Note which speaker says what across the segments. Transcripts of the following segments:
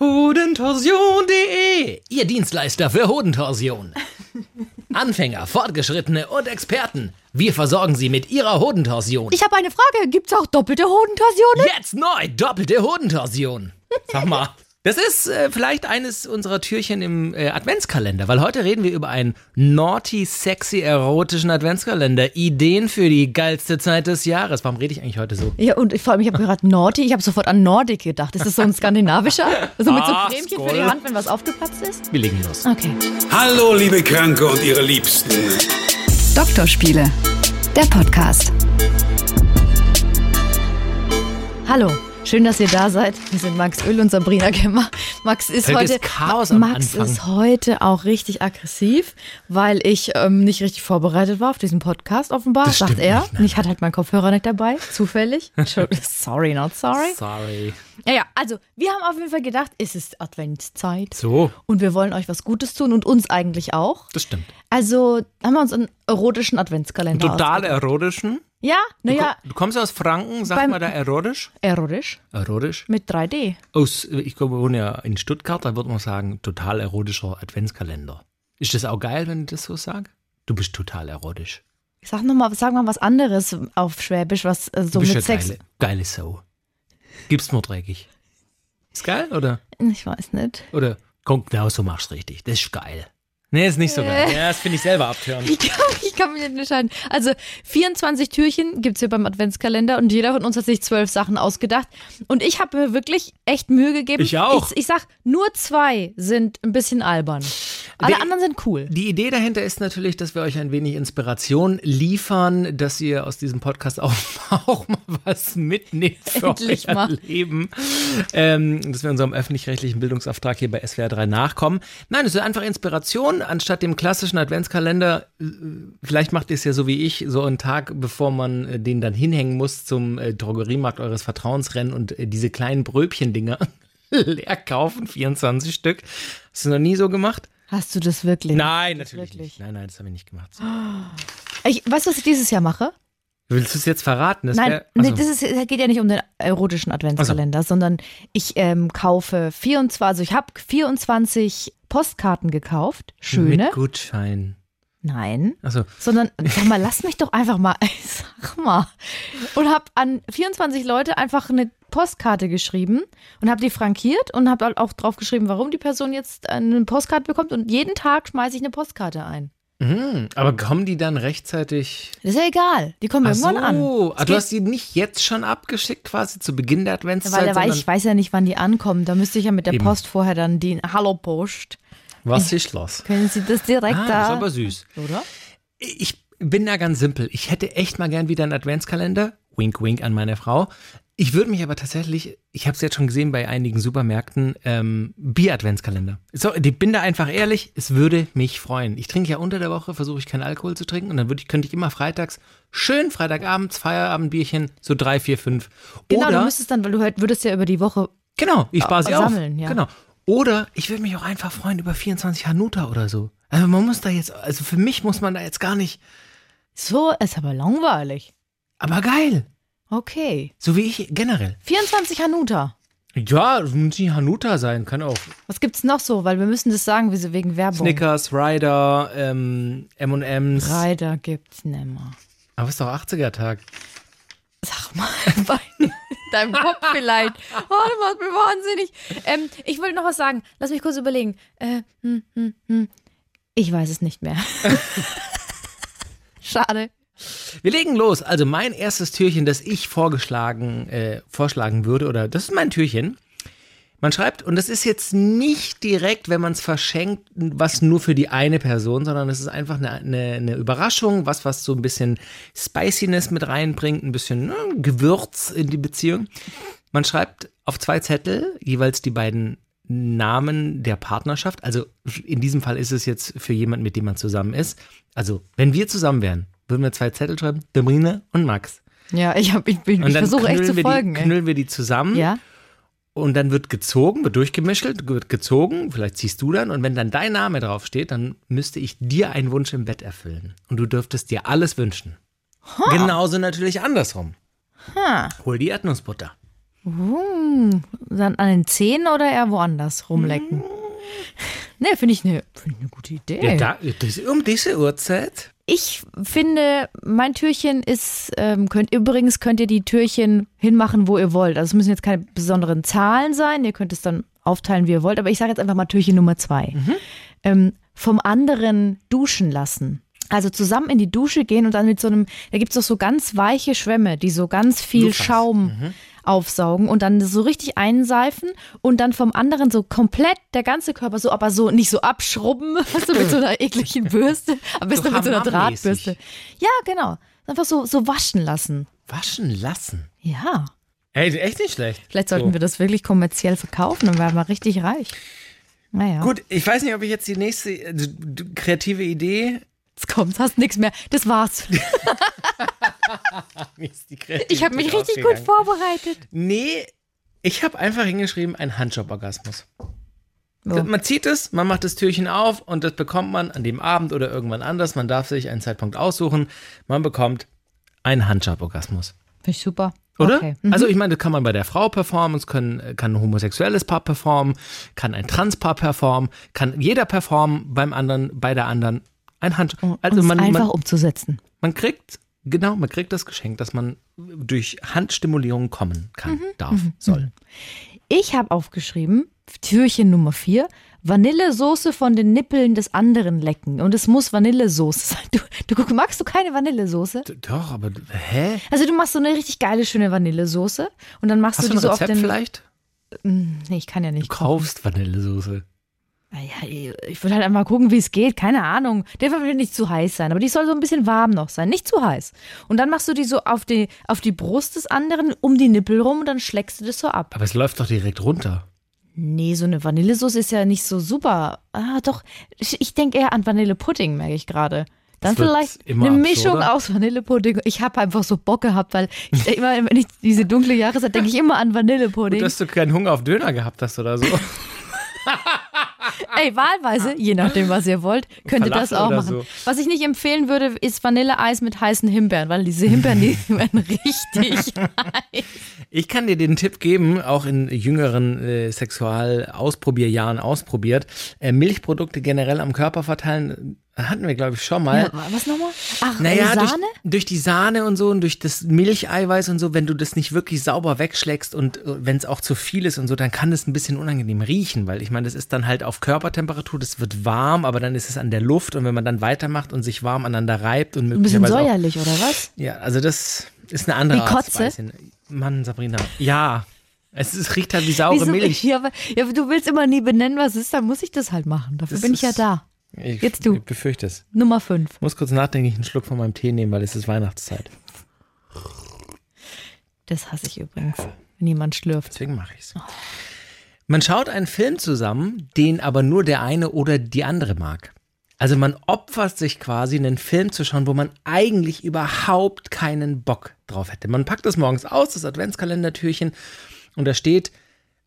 Speaker 1: Hodentorsion.de, Ihr Dienstleister für Hodentorsion. Anfänger, Fortgeschrittene und Experten. Wir versorgen Sie mit Ihrer Hodentorsion.
Speaker 2: Ich habe eine Frage. Gibt's auch doppelte Hodentorsionen?
Speaker 1: Jetzt neu, doppelte Hodentorsion. Sag mal. Das ist äh, vielleicht eines unserer Türchen im äh, Adventskalender, weil heute reden wir über einen naughty, sexy, erotischen Adventskalender. Ideen für die geilste Zeit des Jahres. Warum rede ich eigentlich heute so?
Speaker 2: Ja, und vor allem, ich habe gerade Nordi, ich habe sofort an Nordic gedacht. Ist das so ein skandinavischer? So mit so
Speaker 1: Ah,
Speaker 2: Cremchen für die Hand, wenn was aufgeplatzt ist?
Speaker 1: Wir legen los.
Speaker 2: Okay.
Speaker 3: Hallo, liebe Kranke und ihre Liebsten.
Speaker 4: Doktorspiele, der Podcast.
Speaker 2: Hallo. Schön, dass ihr da seid. Wir sind Max Öl und Sabrina Gemmer. Max ist
Speaker 1: Heute
Speaker 2: heute,
Speaker 1: Chaos am
Speaker 2: Max
Speaker 1: Anfang.
Speaker 2: ist heute auch richtig aggressiv, weil ich ähm, nicht richtig vorbereitet war auf diesen Podcast offenbar,
Speaker 1: Das
Speaker 2: sagt er.
Speaker 1: nicht,
Speaker 2: ich hatte halt meinen Kopfhörer nicht dabei, zufällig. Sorry, not sorry.
Speaker 1: Sorry.
Speaker 2: Ja, ja, also wir haben auf jeden Fall gedacht, es ist Adventszeit.
Speaker 1: So,
Speaker 2: Und wir wollen euch was Gutes tun und uns eigentlich auch.
Speaker 1: das stimmt.
Speaker 2: Also haben wir uns einen erotischen Adventskalender
Speaker 1: Total
Speaker 2: ausgedacht.
Speaker 1: erotischen.
Speaker 2: Ja, naja,
Speaker 1: Du kommst aus Franken, sag
Speaker 2: Beim-
Speaker 1: mal da erotisch.
Speaker 2: erotisch
Speaker 1: Erotisch.
Speaker 2: mit 3D.
Speaker 1: Aus, ich glaube, wir wohnen ja in Stuttgart, da würde man sagen, total erotischer Adventskalender. Ist das auch geil, wenn ich das so sage? Du bist total erotisch.
Speaker 2: Sag noch mal, sag mal was anderes auf Schwäbisch, was äh, so
Speaker 1: Du bist
Speaker 2: mit
Speaker 1: ja
Speaker 2: Sex.
Speaker 1: geile, geile Sau. Gib's nur dreckig. Ist geil, oder?
Speaker 2: Ich weiß nicht.
Speaker 1: Oder komm, genau so machst du richtig. Das ist geil. Nee, ist nicht so geil. Ja, das finde ich selber abtören.
Speaker 2: Ich kann, ich kann mich nicht entscheiden. Also 24 Türchen gibt's hier beim Adventskalender und jeder von uns hat sich zwölf Sachen ausgedacht. Und ich habe mir wirklich echt Mühe gegeben.
Speaker 1: Ich auch.
Speaker 2: Ich, ich sag, nur zwei sind ein bisschen albern. Alle
Speaker 1: Der-
Speaker 2: anderen sind cool.
Speaker 1: Die Idee dahinter ist natürlich, dass wir euch ein wenig Inspiration liefern, dass ihr aus diesem Podcast auch, auch mal was mitnehmt für
Speaker 2: Endlich
Speaker 1: euer
Speaker 2: mal.
Speaker 1: Leben. Ähm, dass wir unserem öffentlich-rechtlichen Bildungsauftrag hier bei SWR 3 nachkommen. Nein, es ist einfach Inspiration, anstatt dem klassischen Adventskalender. äh, Vielleicht macht ihr es ja so wie ich, so einen Tag, bevor man äh, den dann hinhängen muss zum äh, Drogeriemarkt eures Vertrauens rennen und diese kleinen Bröbchendinger leer kaufen, 24 Stück. Hast du noch nie so gemacht?
Speaker 2: Hast du das wirklich?
Speaker 1: Nein, natürlich
Speaker 2: Wirklich?
Speaker 1: nicht. Nein, nein, das haben wir nicht gemacht.
Speaker 2: Ich, weißt du, was ich dieses Jahr mache?
Speaker 1: Willst du es jetzt verraten? Das
Speaker 2: Nein,
Speaker 1: wär-
Speaker 2: nee,
Speaker 1: also,
Speaker 2: das ist, geht ja nicht um den erotischen Adventskalender, sondern ich ähm, kaufe 24, also ich habe 24 Postkarten gekauft, schöne.
Speaker 1: Mit Gutschein.
Speaker 2: Nein,
Speaker 1: Also,
Speaker 2: sondern sag mal, lass mich doch einfach mal, sag mal. Und habe an 24 Leute einfach eine Postkarte geschrieben und habe die frankiert und habe auch drauf geschrieben, warum die Person jetzt eine Postkarte bekommt und jeden Tag schmeiße ich eine Postkarte ein.
Speaker 1: Mh, aber kommen die dann rechtzeitig?
Speaker 2: Das ist ja egal, die kommen
Speaker 1: Ach
Speaker 2: irgendwann an.
Speaker 1: so,
Speaker 2: Es
Speaker 1: ah, du hast die nicht jetzt schon abgeschickt, quasi zu Beginn der Adventszeit,
Speaker 2: Weil war,
Speaker 1: sondern
Speaker 2: ich weiß ja nicht, wann die ankommen. Da müsste ich ja mit der
Speaker 1: Eben.
Speaker 2: Post vorher dann die Hallo Post.
Speaker 1: was ist los?
Speaker 2: Können Sie das direkt
Speaker 1: Ah,
Speaker 2: da?
Speaker 1: das ist aber süß.
Speaker 2: oder?
Speaker 1: Ich bin da ganz simpel. Ich hätte echt mal gern wieder einen Adventskalender. Wink, wink an meine Frau. Ich würde mich aber tatsächlich, ich habe es jetzt schon gesehen bei einigen Supermärkten, ähm, Bier-Adventskalender. So, ich bin da einfach ehrlich, es würde mich freuen. Ich trinke ja unter der Woche, versuche ich keinen Alkohol zu trinken und dann ich, könnte ich immer freitags, schön Freitagabends, Feierabendbierchen, so drei, vier, fünf.
Speaker 2: Genau,
Speaker 1: Oder,
Speaker 2: du müsstest dann, weil du halt würdest ja über die Woche.
Speaker 1: genau, ich spare sie
Speaker 2: äh,
Speaker 1: auf.
Speaker 2: sammeln, ja.
Speaker 1: Genau. Oder ich würde mich auch einfach freuen über 24 Hanuta oder so. Also man muss da jetzt, also für mich muss man da jetzt gar nicht,
Speaker 2: So, ist aber langweilig.
Speaker 1: aber geil.
Speaker 2: Okay.
Speaker 1: So wie ich generell.
Speaker 2: 24 Hanuta.
Speaker 1: Ja, muss nicht Hanuta sein, kann auch.
Speaker 2: Was gibt's noch so? Weil wir müssen das sagen, wie sie wegen Werbung.
Speaker 1: Snickers, Ryder, ähm, M&M's.
Speaker 2: Reiter gibt's nimmer.
Speaker 1: Aber ist doch 80er-Tag.
Speaker 2: Sag mal, bei deinem Kopf vielleicht. Oh, du machst mich wahnsinnig. Ähm, ich wollte noch was sagen. Lass mich kurz überlegen. Äh, hm, hm, hm. Ich weiß es nicht mehr. Schade.
Speaker 1: Wir legen los. Also mein erstes Türchen, das ich vorgeschlagen, äh, vorschlagen würde, oder das ist mein Türchen. Man schreibt, und das ist jetzt nicht direkt, wenn man es verschenkt, was nur für die eine Person, sondern es ist einfach eine, eine, eine Überraschung, was, was so ein bisschen Spiciness mit reinbringt, ein bisschen ne, Gewürz in die Beziehung. Man schreibt auf zwei Zettel jeweils die beiden Namen der Partnerschaft. Also in diesem Fall ist es jetzt für jemanden, mit dem man zusammen ist. Also wenn wir zusammen wären, würden wir zwei Zettel schreiben, Sabrina und Max.
Speaker 2: Ja, ich, hab, ich, ich
Speaker 1: dann
Speaker 2: versuche echt zu folgen. Ey.
Speaker 1: knüllen wir die zusammen
Speaker 2: Ja?
Speaker 1: und dann wird gezogen, wird durchgemischt, wird gezogen, vielleicht ziehst du dann und wenn dann dein Name draufsteht, dann müsste ich dir einen Wunsch im Bett erfüllen und du dürftest dir alles wünschen. Genauso natürlich andersrum.
Speaker 2: Ha.
Speaker 1: Hol die Erdnussbutter.
Speaker 2: Uh, dann an den Zähnen oder eher woanders rumlecken? Nee, finde ich eine find eine gute Idee.
Speaker 1: Ja, da, das, um diese Uhrzeit?
Speaker 2: Ich finde, mein Türchen ist, ähm, könnt, übrigens könnt ihr die Türchen hinmachen, wo ihr wollt. Also es müssen jetzt keine besonderen Zahlen sein. Ihr könnt es dann aufteilen, wie ihr wollt. Aber ich sage jetzt einfach mal Türchen Nummer zwei. Ähm, vom anderen duschen lassen. Also zusammen in die Dusche gehen und dann mit so einem, da gibt es doch so ganz weiche Schwämme, die so ganz viel
Speaker 1: Lukas.
Speaker 2: Schaum aufsaugen und dann so richtig einseifen und dann vom anderen so komplett der ganze Körper so, aber so nicht so abschrubben, also mit so einer ekligen Bürste, am besten
Speaker 1: So
Speaker 2: mit so einer. Drahtbürste. Ja, genau. Einfach so, so waschen lassen.
Speaker 1: Waschen lassen.
Speaker 2: Ja.
Speaker 1: Ey, echt nicht schlecht.
Speaker 2: Vielleicht sollten
Speaker 1: So.
Speaker 2: wir das wirklich kommerziell verkaufen, dann wären wir richtig reich. Naja.
Speaker 1: Gut, ich weiß nicht, ob ich jetzt die nächste d- kreative Idee.
Speaker 2: Jetzt kommt's, hast nichts mehr. Das war's. Ich habe mich richtig gut vorbereitet.
Speaker 1: Nee, ich habe einfach hingeschrieben, ein Handjob-Orgasmus.
Speaker 2: So.
Speaker 1: Man zieht es, man macht das Türchen auf und das bekommt man an dem Abend oder irgendwann anders. Man darf sich einen Zeitpunkt aussuchen. Man bekommt einen Handjob-Orgasmus.
Speaker 2: Finde ich super.
Speaker 1: Oder?
Speaker 2: Okay. Mhm.
Speaker 1: Also ich meine, das kann man bei der Frau performen, es können, kann ein homosexuelles Paar performen, kann ein Transpaar performen, kann jeder performen beim anderen, bei der anderen ein Handjob.
Speaker 2: Um
Speaker 1: Also man,
Speaker 2: einfach
Speaker 1: man,
Speaker 2: umzusetzen.
Speaker 1: man kriegt, genau, man kriegt das Geschenk, dass man durch Handstimulierung kommen kann,
Speaker 2: Mhm.
Speaker 1: darf, soll.
Speaker 2: Ich habe aufgeschrieben, Türchen Nummer 4, Vanillesoße von den Nippeln des anderen lecken. Und es muss Vanillesoße sein. Du, du magst du keine Vanillesoße?
Speaker 1: Doch, aber hä?
Speaker 2: Also du machst so eine richtig geile, schöne Vanillesoße und dann machst
Speaker 1: Hast
Speaker 2: du
Speaker 1: du
Speaker 2: die
Speaker 1: ein
Speaker 2: so auf
Speaker 1: Rezept
Speaker 2: den.
Speaker 1: vielleicht?
Speaker 2: Nee, ich kann ja
Speaker 1: Du
Speaker 2: nicht. kochen.
Speaker 1: kaufst Vanillesoße.
Speaker 2: Naja, ich will halt einmal gucken, wie es geht. Keine Ahnung. Der will nicht zu heiß sein, aber die soll so ein bisschen warm noch sein. Nicht zu heiß. Und dann machst du die so auf die, auf die Brust des anderen, um die Nippel rum und dann schlägst du das so ab.
Speaker 1: Aber es läuft doch direkt runter.
Speaker 2: Nee, so eine Vanillesoße ist ja nicht so super. Ah, doch. Ich, ich denke eher an Vanillepudding, merke ich gerade. Dann
Speaker 1: Das wird
Speaker 2: vielleicht eine Mischung
Speaker 1: absurder.
Speaker 2: aus Vanillepudding. Ich habe einfach so Bock gehabt, weil ich, immer, wenn ich diese dunkle Jahreszeit denke ich immer an Vanillepudding.
Speaker 1: Dass du keinen Hunger auf Döner gehabt hast oder so.
Speaker 2: Ey, wahlweise, je nachdem, was ihr wollt, könnt ihr das auch machen.
Speaker 1: so.
Speaker 2: Was ich nicht empfehlen würde, ist Vanilleeis mit heißen Himbeeren, weil diese Himbeeren, die werden richtig heiß.
Speaker 1: Ich kann dir den Tipp geben, auch in jüngeren äh, Sexualausprobierjahren ausprobiert. Äh, Milchprodukte generell am Körper verteilen, hatten wir, glaube ich, schon mal.
Speaker 2: Ja, was nochmal? Ach,
Speaker 1: Naja,
Speaker 2: äh,
Speaker 1: durch,
Speaker 2: Sahne?
Speaker 1: durch die Sahne und so und durch das Milcheiweiß und so, wenn du das nicht wirklich sauber wegschlägst und äh, wenn es auch zu viel ist und so, dann kann das ein bisschen unangenehm riechen, weil ich meine, das ist dann halt auf Körpertemperatur, das wird warm, aber dann ist es an der Luft und wenn man dann weitermacht und sich warm aneinander reibt und
Speaker 2: Ein bisschen
Speaker 1: möglicherweise auch,
Speaker 2: säuerlich, oder was?
Speaker 1: Ja, also das ist eine andere
Speaker 2: Wie
Speaker 1: Art
Speaker 2: Kotze?
Speaker 1: Mann, Sabrina. Ja. Es, ist, riecht halt wie saure
Speaker 2: Wieso-
Speaker 1: Milch.
Speaker 2: Ja, aber, ja, du willst immer nie benennen, was es ist, dann muss ich das halt machen. Dafür
Speaker 1: Das
Speaker 2: bin ich ja da.
Speaker 1: Ich,
Speaker 2: Jetzt du.
Speaker 1: Ich befürchte es.
Speaker 2: Nummer 5.
Speaker 1: Ich muss kurz nachdenklich einen Schluck von meinem Tee nehmen, weil es ist Weihnachtszeit.
Speaker 2: Das hasse ich übrigens, wenn jemand schlürft.
Speaker 1: Deswegen mache ich es. Man schaut einen Film zusammen, den aber nur der eine oder die andere mag. Also man opfert sich quasi, einen Film zu schauen, wo man eigentlich überhaupt keinen Bock drauf hätte. Man packt es morgens aus, das Adventskalendertürchen, und da steht,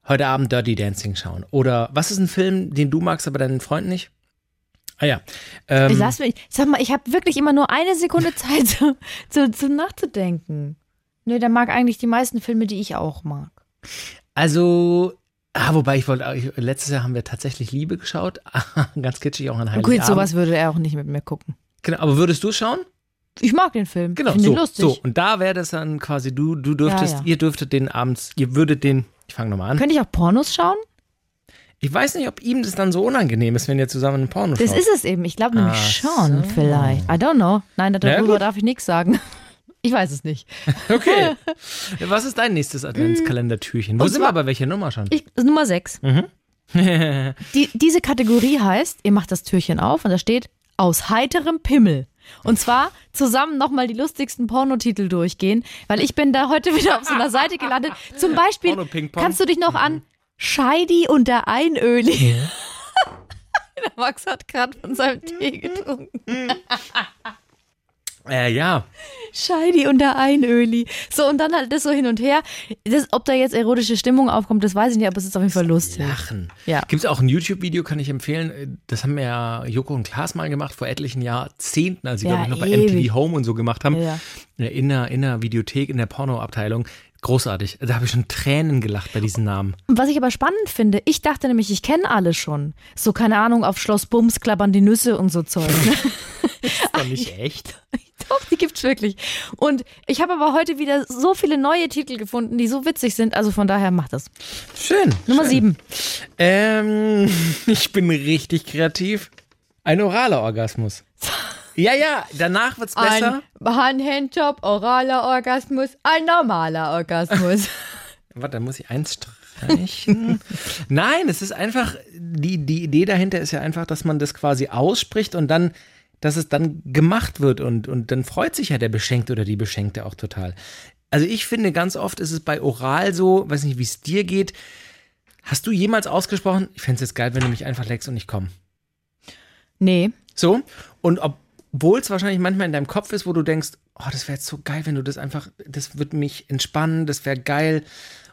Speaker 1: heute Abend Dirty Dancing schauen. Oder was ist ein Film, den du magst, aber deinen Freund nicht? Ah ja. Ähm,
Speaker 2: Ich lass mich, sag mal, ich habe wirklich immer nur eine Sekunde Zeit, zu, zu, zu nachzudenken. Nö, der mag eigentlich die meisten Filme, die ich auch mag.
Speaker 1: Also, ah, wobei ich wollte, letztes Jahr haben wir tatsächlich Liebe geschaut. Ganz kitschig auch an
Speaker 2: Gut,
Speaker 1: Heiligabend.
Speaker 2: sowas würde er auch nicht mit mir gucken.
Speaker 1: Genau, aber würdest du schauen?
Speaker 2: Ich mag den Film.
Speaker 1: Genau, so,
Speaker 2: lustig.
Speaker 1: so. Und da wäre das dann quasi, du, du dürftest,
Speaker 2: Ja, ja.
Speaker 1: ihr dürftet den abends, ihr würdet den, ich fange nochmal an.
Speaker 2: Könnte ich auch Pornos schauen?
Speaker 1: Ich weiß nicht, ob ihm das dann so unangenehm ist, wenn ihr zusammen einen Porno
Speaker 2: Das
Speaker 1: schaut.
Speaker 2: ist es eben. Ich glaube nämlich
Speaker 1: Ach
Speaker 2: schon, vielleicht. I don't know. Nein,
Speaker 1: Ja,
Speaker 2: darüber
Speaker 1: gut.
Speaker 2: darf ich nichts sagen. Ich weiß es nicht.
Speaker 1: Okay. Was ist dein nächstes Adventskalendertürchen? Wo
Speaker 2: Und
Speaker 1: sind wir bei welcher Nummer schon?
Speaker 2: Ich, das Nummer 6. Die, diese Kategorie heißt, ihr macht das Türchen auf und da steht aus heiterem Pimmel. Und zwar zusammen nochmal die lustigsten Pornotitel durchgehen, weil ich bin da heute wieder auf so einer Seite gelandet. Zum Beispiel, kannst du dich noch an Scheidi und der Einöli. der Max hat gerade von seinem Tee getrunken.
Speaker 1: Äh, ja.
Speaker 2: Scheidi und der Einöli. So, und dann halt das so hin und her. Das, ob da jetzt erotische Stimmung aufkommt, das weiß ich nicht, aber es ist auf jeden Fall lustig.
Speaker 1: Lachen.
Speaker 2: Ja.
Speaker 1: Gibt es auch ein YouTube-Video, kann ich empfehlen. Das haben ja Joko und Klaas mal gemacht vor etlichen Jahrzehnten, als sie,
Speaker 2: Ja,
Speaker 1: glaube ich, noch bei
Speaker 2: ewig.
Speaker 1: MTV Home und so gemacht haben.
Speaker 2: Ja.
Speaker 1: In der, in der Videothek, in der Pornoabteilung. Großartig. Da habe ich schon Tränen gelacht bei diesen Namen.
Speaker 2: Was ich aber spannend finde, ich dachte nämlich, ich kenne alle schon. So, keine Ahnung, auf Schloss Bums klappern die Nüsse und so Zeug. Ne?
Speaker 1: Ist doch nicht echt.
Speaker 2: Doch, die gibt's wirklich. Und ich habe aber heute wieder so viele neue Titel gefunden, die so witzig sind. Also von daher macht das.
Speaker 1: Schön.
Speaker 2: Nummer
Speaker 1: schön.
Speaker 2: sieben.
Speaker 1: Ähm, ich bin richtig kreativ. Ein oraler Orgasmus. Ja, ja, danach wird's besser.
Speaker 2: Ein Handjob, oraler Orgasmus, ein normaler Orgasmus.
Speaker 1: Warte, da muss ich eins streichen. Nein, es ist einfach, die, die Idee dahinter ist ja einfach, dass man das quasi ausspricht und dann, dass es dann gemacht wird und, und dann freut sich ja der Beschenkte oder die Beschenkte auch total. Also ich finde, ganz oft ist es bei Oral so, weiß nicht, wie es dir geht. Hast du jemals ausgesprochen, ich fände es jetzt geil, wenn du mich einfach leckst und ich komme?
Speaker 2: nee.
Speaker 1: So? Und obwohl es wahrscheinlich manchmal in deinem Kopf ist, wo du denkst, oh, das wäre jetzt so geil, wenn du das einfach, das wird mich entspannen, das wäre geil.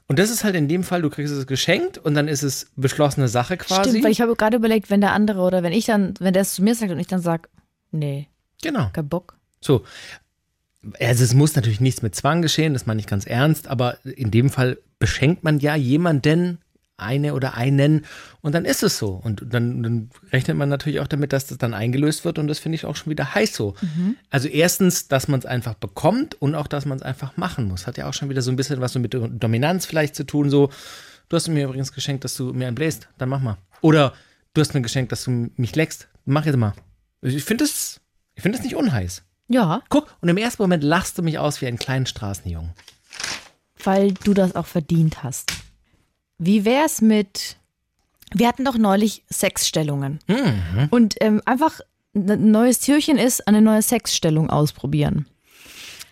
Speaker 1: Und das ist halt in dem Fall, du kriegst es geschenkt und dann ist es beschlossene Sache quasi.
Speaker 2: Stimmt, weil ich habe gerade überlegt, wenn der andere oder wenn ich dann, wenn der es zu mir sagt und ich dann sage, nee,
Speaker 1: genau.
Speaker 2: kein Bock.
Speaker 1: So. Also es muss natürlich nichts mit Zwang geschehen, das meine ich ganz ernst, aber in dem Fall beschenkt man ja jemanden, eine oder einen und dann ist es so. Und dann, dann rechnet man natürlich auch damit, dass das dann eingelöst wird und das finde ich auch schon wieder heiß so. Also erstens, dass man es einfach bekommt und auch, dass man es einfach machen muss. Hat ja auch schon wieder so ein bisschen was so mit Dominanz vielleicht zu tun, so, du hast mir übrigens geschenkt, dass du mir einen bläst, dann mach mal. Oder du hast mir geschenkt, dass du mich leckst, mach jetzt mal. Ich finde das, ich finde das nicht unheiß.
Speaker 2: Ja,
Speaker 1: Guck, und im ersten Moment lachst du mich aus wie einen kleinen Straßenjungen.
Speaker 2: weil du das auch verdient hast. Wie wär's mit, wir hatten doch neulich Sexstellungen. Und ähm, einfach ein neues Türchen ist, eine neue Sexstellung ausprobieren.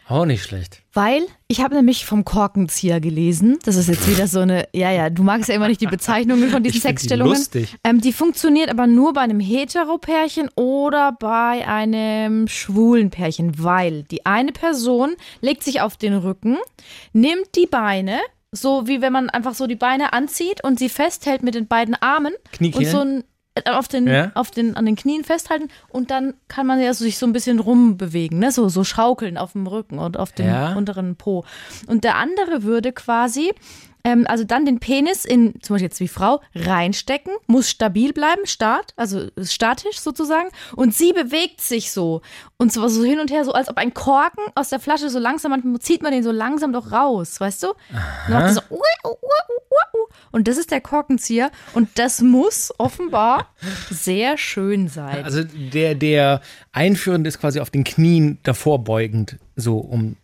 Speaker 1: Auch nicht schlecht.
Speaker 2: Weil ich habe nämlich vom Korkenzieher gelesen. Das ist jetzt wieder so eine, ja, ja, du magst ja immer nicht die Bezeichnungen von diesen
Speaker 1: Ich find die
Speaker 2: Sexstellungen.
Speaker 1: lustig.
Speaker 2: Ähm, die funktioniert aber nur bei einem Hetero-Pärchen oder bei einem schwulen Pärchen, weil die eine Person legt sich auf den Rücken, nimmt die Beine, so wie wenn man einfach so die Beine anzieht und sie festhält mit den beiden Armen
Speaker 1: Kniekehlen?
Speaker 2: und so ein äh, auf den,
Speaker 1: Ja.
Speaker 2: auf den, an den Knien festhalten und dann kann man ja so sich so ein bisschen rumbewegen, ne? so, so schaukeln auf dem Rücken und auf dem
Speaker 1: Ja.
Speaker 2: unteren Po. Und der andere würde quasi, ähm, also dann den Penis in, zum Beispiel jetzt wie Frau, reinstecken, muss stabil bleiben, start, also statisch sozusagen. Und sie bewegt sich so und so, so hin und her, so als ob ein Korken aus der Flasche so langsam, manchmal zieht man den so langsam doch raus, weißt du? Und so, ui, ui, ui. und das ist der Korkenzieher und das muss offenbar sehr schön sein.
Speaker 1: Also der, der Einführende ist quasi auf den Knien davor beugend, so um.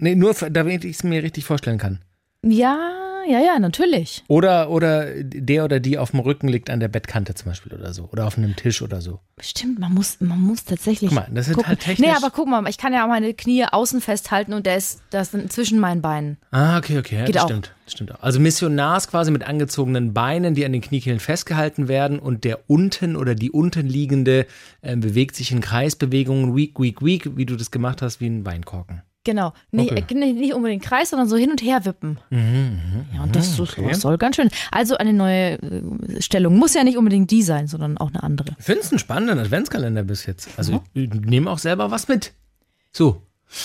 Speaker 1: Nee, nur damit ich es mir richtig vorstellen kann.
Speaker 2: Ja, ja, ja, natürlich.
Speaker 1: Oder, oder der oder die auf dem Rücken liegt an der Bettkante zum Beispiel oder so. Oder auf einem Tisch oder so.
Speaker 2: Stimmt, man muss, man muss tatsächlich.
Speaker 1: Guck mal, das ist halt technisch-
Speaker 2: Nee, aber guck mal, ich kann ja auch meine Knie außen festhalten und der ist, das ist zwischen meinen Beinen.
Speaker 1: Ah, okay, okay. Ja,
Speaker 2: Geht
Speaker 1: das
Speaker 2: auch.
Speaker 1: stimmt. Das stimmt auch. Also Missionars quasi mit angezogenen Beinen, die an den Kniekehlen festgehalten werden und der unten oder die unten liegende äh, bewegt sich in Kreisbewegungen, weak, weak, weak, wie du das gemacht hast, wie ein Weinkorken.
Speaker 2: Genau. Nee,
Speaker 1: Okay.
Speaker 2: äh, nicht unbedingt Kreis, sondern so hin und her wippen.
Speaker 1: Mhm,
Speaker 2: ja, und das, das soll ganz schön. Also eine neue äh, Stellung. Muss ja nicht unbedingt die sein, sondern auch eine andere.
Speaker 1: Ich finde es einen spannenden Adventskalender bis jetzt. Also ich nehme auch selber was mit. So.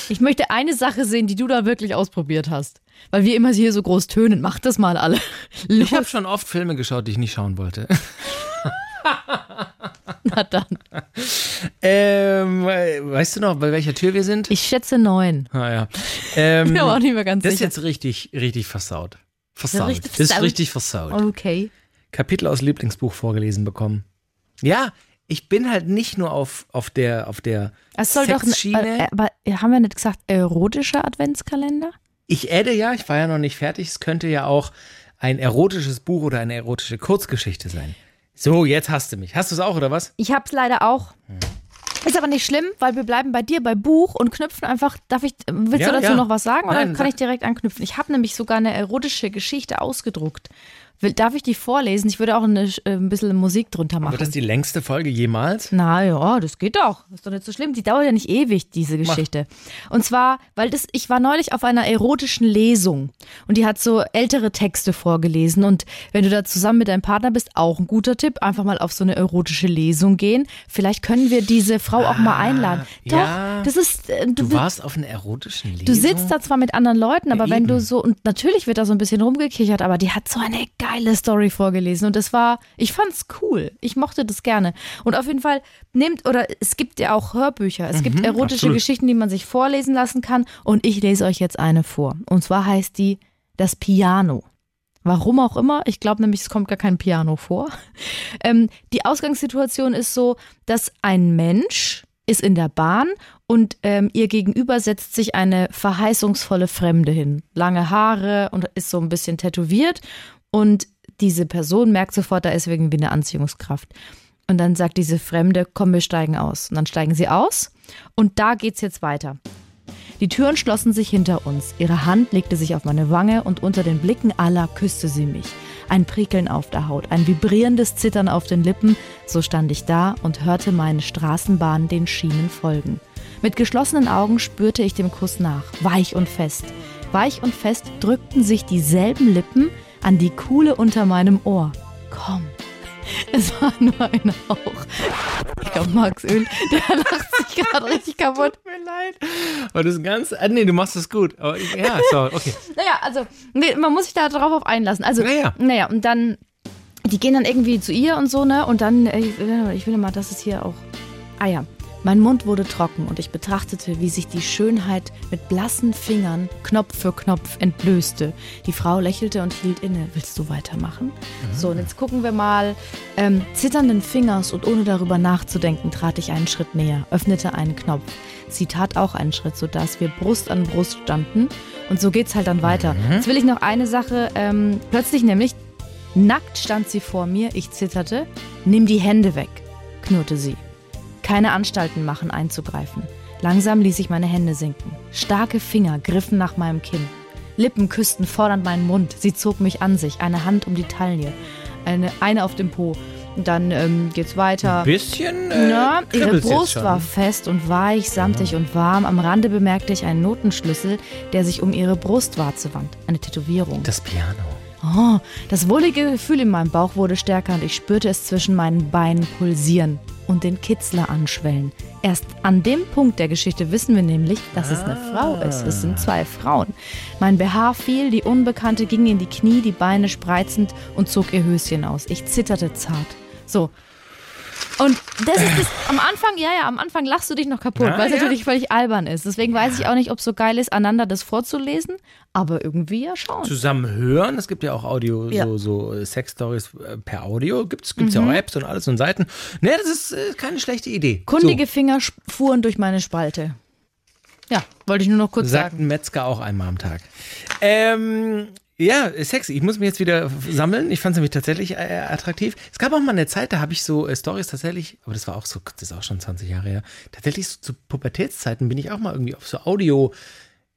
Speaker 2: Ich möchte eine Sache sehen, die du da wirklich ausprobiert hast. Weil wir immer hier so groß tönen. Mach das mal alle. Los,
Speaker 1: Ich habe schon oft Filme geschaut, die ich nicht schauen wollte.
Speaker 2: na dann.
Speaker 1: ähm, äh, weißt du noch, bei welcher Tür wir sind?
Speaker 2: Ich schätze neun.
Speaker 1: Ah, ja. Ähm,
Speaker 2: Bin aber auch nicht mehr ganz
Speaker 1: das ist
Speaker 2: sicher.
Speaker 1: jetzt richtig, richtig versaut. Versaut.
Speaker 2: richtig
Speaker 1: das ist richtig versaut.
Speaker 2: Okay.
Speaker 1: Kapitel aus Lieblingsbuch vorgelesen bekommen. Ja, ich bin halt nicht nur auf, auf der, auf der
Speaker 2: Es soll doch. Äh, aber haben wir nicht gesagt, erotischer Adventskalender?
Speaker 1: Ich adde ja, ich war ja noch nicht fertig. Es könnte ja auch ein erotisches Buch oder eine erotische Kurzgeschichte sein. So, jetzt hast du mich. Hast du es auch oder was?
Speaker 2: Ich hab's leider auch. Ist aber nicht schlimm, weil wir bleiben bei dir bei Buch und knüpfen einfach. Darf ich, willst
Speaker 1: Ja,
Speaker 2: du dazu
Speaker 1: ja.
Speaker 2: noch was sagen oder
Speaker 1: Nein,
Speaker 2: kann
Speaker 1: sag.
Speaker 2: ich direkt anknüpfen? Ich habe nämlich sogar eine erotische Geschichte ausgedruckt. Darf ich die vorlesen? Ich würde auch eine, äh, ein bisschen Musik drunter machen.
Speaker 1: Wird das die längste Folge jemals?
Speaker 2: Na ja, das geht doch. Ist doch nicht so schlimm. Die dauert ja nicht ewig, diese Geschichte. Und zwar, weil das, ich war neulich auf einer erotischen Lesung und die hat so ältere Texte vorgelesen. Und wenn du da zusammen mit deinem Partner bist, auch ein guter Tipp, einfach mal auf so eine erotische Lesung gehen. Vielleicht können wir diese Frau auch mal einladen. Doch,
Speaker 1: ja.
Speaker 2: das ist. äh,
Speaker 1: Du warst auf einer erotischen Lesung?
Speaker 2: Du sitzt da zwar mit anderen Leuten, aber
Speaker 1: Ja,
Speaker 2: wenn du so, und natürlich wird da so ein bisschen rumgekichert, aber die hat so eine geile Story vorgelesen und das war, ich fand's cool. Ich mochte das gerne. Und auf jeden Fall nimmt, oder es gibt ja auch Hörbücher, es gibt erotische
Speaker 1: Mhm, absolut.
Speaker 2: Geschichten, die man sich vorlesen lassen kann und ich lese euch jetzt eine vor. Und zwar heißt die Das Piano. Warum auch immer, ich glaube nämlich, es kommt gar kein Piano vor. Ähm, die Ausgangssituation ist so, dass ein Mensch ist in der Bahn und ähm, ihr gegenüber setzt sich eine verheißungsvolle Fremde hin. Lange Haare und ist so ein bisschen tätowiert und diese Person merkt sofort, da ist irgendwie eine Anziehungskraft. Und dann sagt diese Fremde, komm, wir steigen aus. Und dann steigen sie aus und da geht's jetzt weiter. Die Türen schlossen sich hinter uns. Ihre Hand legte sich auf meine Wange und unter den Blicken aller küsste sie mich. Ein Prickeln auf der Haut, ein vibrierendes Zittern auf den Lippen. So stand ich da und hörte meine Straßenbahn den Schienen folgen. Mit geschlossenen Augen spürte ich dem Kuss nach, weich und fest. Weich und fest drückten sich dieselben Lippen an die Kuhle unter meinem Ohr. Komm. Es war nur ein Hauch. Ich glaube, Max Öl, der lacht sich gerade richtig kaputt.
Speaker 1: Tut mir leid. Aber das ist ganz. Ah, nee, du machst das gut. Aber ja, so, okay.
Speaker 2: Naja, also, nee, man muss sich da drauf auf einlassen. Also,
Speaker 1: Naja.
Speaker 2: naja, und dann, die gehen dann irgendwie zu ihr und so, ne? Und dann, äh, ich will, ich will mal, dass es hier auch. Ah ja. Mein Mund wurde trocken und ich betrachtete, wie sich die Schönheit mit blassen Fingern Knopf für Knopf entblößte. Die Frau lächelte und hielt inne. Willst du weitermachen? So, und jetzt gucken wir mal. Ähm, zitternden Fingers und ohne darüber nachzudenken, trat ich einen Schritt näher, öffnete einen Knopf. Sie tat auch einen Schritt, sodass wir Brust an Brust standen. Und so geht's halt dann weiter. Jetzt will ich noch eine Sache. Ähm, plötzlich nämlich, nackt stand sie vor mir, ich zitterte. Nimm die Hände weg, knurrte sie. Keine Anstalten machen, einzugreifen. Langsam ließ ich meine Hände sinken. Starke Finger griffen nach meinem Kinn. Lippen küssten fordernd meinen Mund. Sie zog mich an sich, eine Hand um die Taille, eine, eine auf dem Po. Dann ähm, geht's weiter.
Speaker 1: Bisschen. Äh,
Speaker 2: Ja, ihre Brust war fest und weich, samtig und warm. Am Rande bemerkte ich einen Notenschlüssel, der sich um ihre Brustwarze wand. Eine Tätowierung.
Speaker 1: Das Piano.
Speaker 2: Oh, das wohlige Gefühl in meinem Bauch wurde stärker und ich spürte es zwischen meinen Beinen pulsieren und den Kitzler anschwellen. Erst an dem Punkt der Geschichte wissen wir nämlich, dass es eine Frau ist. Es sind zwei Frauen. Mein BH fiel, die Unbekannte ging in die Knie, die Beine spreizend und zog ihr Höschen aus. Ich zitterte zart. So. Und das ist das, am Anfang, ja, ja, am Anfang lachst du dich noch kaputt,
Speaker 1: Ja,
Speaker 2: weil es
Speaker 1: ja.
Speaker 2: natürlich völlig albern ist. Deswegen weiß ich auch nicht, ob es so geil ist, einander das vorzulesen, aber irgendwie ja schon.
Speaker 1: Zusammen hören. Es gibt ja auch Audio,
Speaker 2: Ja.
Speaker 1: so, so äh, Sex-Stories äh, per Audio. Gibt es gibt's ja auch Apps und alles und Seiten. Nee, das ist äh, keine schlechte Idee.
Speaker 2: Kundige Finger sp- fuhren durch meine Spalte. Ja, wollte ich nur noch kurz
Speaker 1: Sagt
Speaker 2: sagen.
Speaker 1: ein Metzger auch einmal am Tag. Ähm, ja, sexy. Ich muss mich jetzt wieder sammeln. Ich fand es nämlich tatsächlich äh, attraktiv. Es gab auch mal eine Zeit, da habe ich so äh, Stories tatsächlich, aber das war auch so, das ist auch schon 20 Jahre her. Tatsächlich so zu Pubertätszeiten bin ich auch mal irgendwie auf so Audio,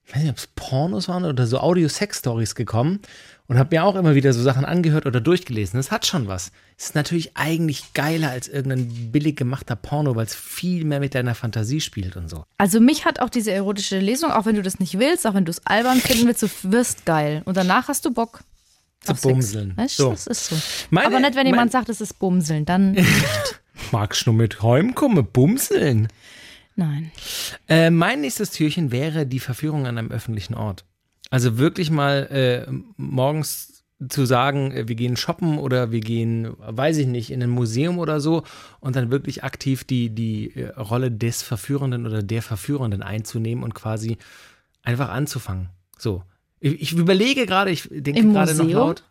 Speaker 1: ich weiß nicht, ob es Pornos waren oder so Audio-Sex-Stories gekommen und habe mir auch immer wieder so Sachen angehört oder durchgelesen. Das hat schon was. Es ist natürlich eigentlich geiler als irgendein billig gemachter Porno, weil es viel mehr mit deiner Fantasie spielt und so.
Speaker 2: Also mich hat auch diese erotische Lesung, auch wenn du das nicht willst, auch wenn du es albern finden willst, du wirst geil. Und danach hast du Bock.
Speaker 1: Zu bumseln.
Speaker 2: Weißt
Speaker 1: So.
Speaker 2: das ist so.
Speaker 1: Meine-
Speaker 2: Aber nicht, wenn jemand sagt, es ist Bumseln, dann
Speaker 1: Magst du mit heimkommen, bumseln?
Speaker 2: nein.
Speaker 1: Äh, mein nächstes Türchen wäre die Verführung an einem öffentlichen Ort. Also wirklich mal äh, morgens zu sagen, äh, wir gehen shoppen oder wir gehen, weiß ich nicht, in ein Museum oder so und dann wirklich aktiv die, die äh, Rolle des Verführenden oder der Verführenden einzunehmen und quasi einfach anzufangen. So. Ich, ich überlege gerade, ich denke
Speaker 2: Im
Speaker 1: gerade noch laut.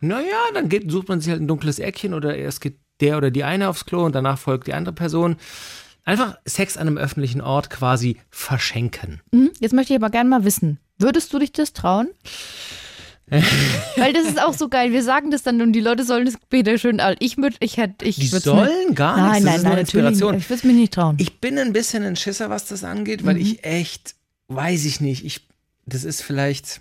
Speaker 1: Naja, dann geht, sucht man sich halt ein dunkles Eckchen oder erst geht der oder die eine aufs Klo und danach folgt die andere Person. Einfach Sex an einem öffentlichen Ort quasi verschenken.
Speaker 2: Hm? Jetzt möchte ich aber gerne mal wissen, würdest du dich das trauen? Weil das ist auch so geil. Wir sagen das dann und die Leute sollen das später schön. Ich würde, ich hätte, ich
Speaker 1: Die sollen
Speaker 2: nicht.
Speaker 1: gar
Speaker 2: nein,
Speaker 1: nichts, das
Speaker 2: nein,
Speaker 1: ist
Speaker 2: nein,
Speaker 1: Inspiration.
Speaker 2: nicht. Ich würde es mir nicht trauen.
Speaker 1: Ich bin ein bisschen ein Schisser, was das angeht, weil ich echt, weiß ich nicht, ich, das ist vielleicht,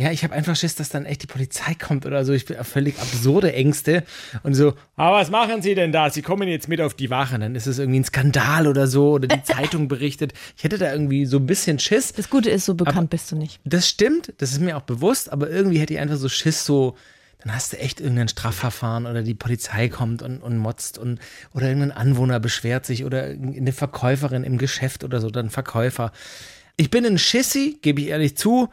Speaker 1: Ja, ich habe einfach Schiss, dass dann echt die Polizei kommt oder so. Ich bin auf völlig absurde Ängste. Und so, aber was machen Sie denn da? Sie kommen jetzt mit auf die Wache. Und dann ist es irgendwie ein Skandal oder so. Oder die Zeitung berichtet. Ich hätte da irgendwie so ein bisschen Schiss.
Speaker 2: Das Gute ist, so bekannt
Speaker 1: Aber-
Speaker 2: bist du nicht.
Speaker 1: Das stimmt, das ist mir auch bewusst, aber irgendwie hätte ich einfach so Schiss, so, dann hast du echt irgendein Strafverfahren oder die Polizei kommt und, und motzt und oder irgendein Anwohner beschwert sich oder eine Verkäuferin im Geschäft oder so, ein Verkäufer. Ich bin ein Schissi, gebe ich ehrlich zu,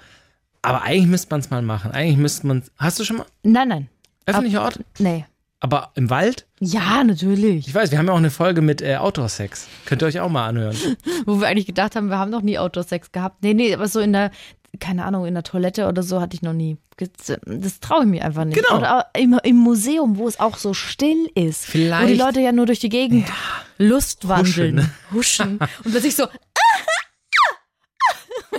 Speaker 1: aber eigentlich müsste man es mal machen. Eigentlich müsste man Hast du schon mal
Speaker 2: Nein, nein.
Speaker 1: öffentlicher Ort?
Speaker 2: Nee.
Speaker 1: Aber im Wald?
Speaker 2: Ja, natürlich.
Speaker 1: Ich weiß, wir haben ja auch eine Folge mit äh, Outdoor-Sex. Könnt ihr euch auch mal anhören.
Speaker 2: Wo wir eigentlich gedacht haben, wir haben noch nie Outdoor-Sex gehabt. Nee, nee, aber so in der, keine Ahnung, in der Toilette oder so hatte ich noch nie. Das, traue ich mir einfach nicht.
Speaker 1: Genau.
Speaker 2: Oder im, im Museum, wo es auch so still ist. Wo die
Speaker 1: Vielleicht-
Speaker 2: Leute ja nur durch die Gegend Lust wandeln.
Speaker 1: Huschen.
Speaker 2: Huschen. Und plötzlich so.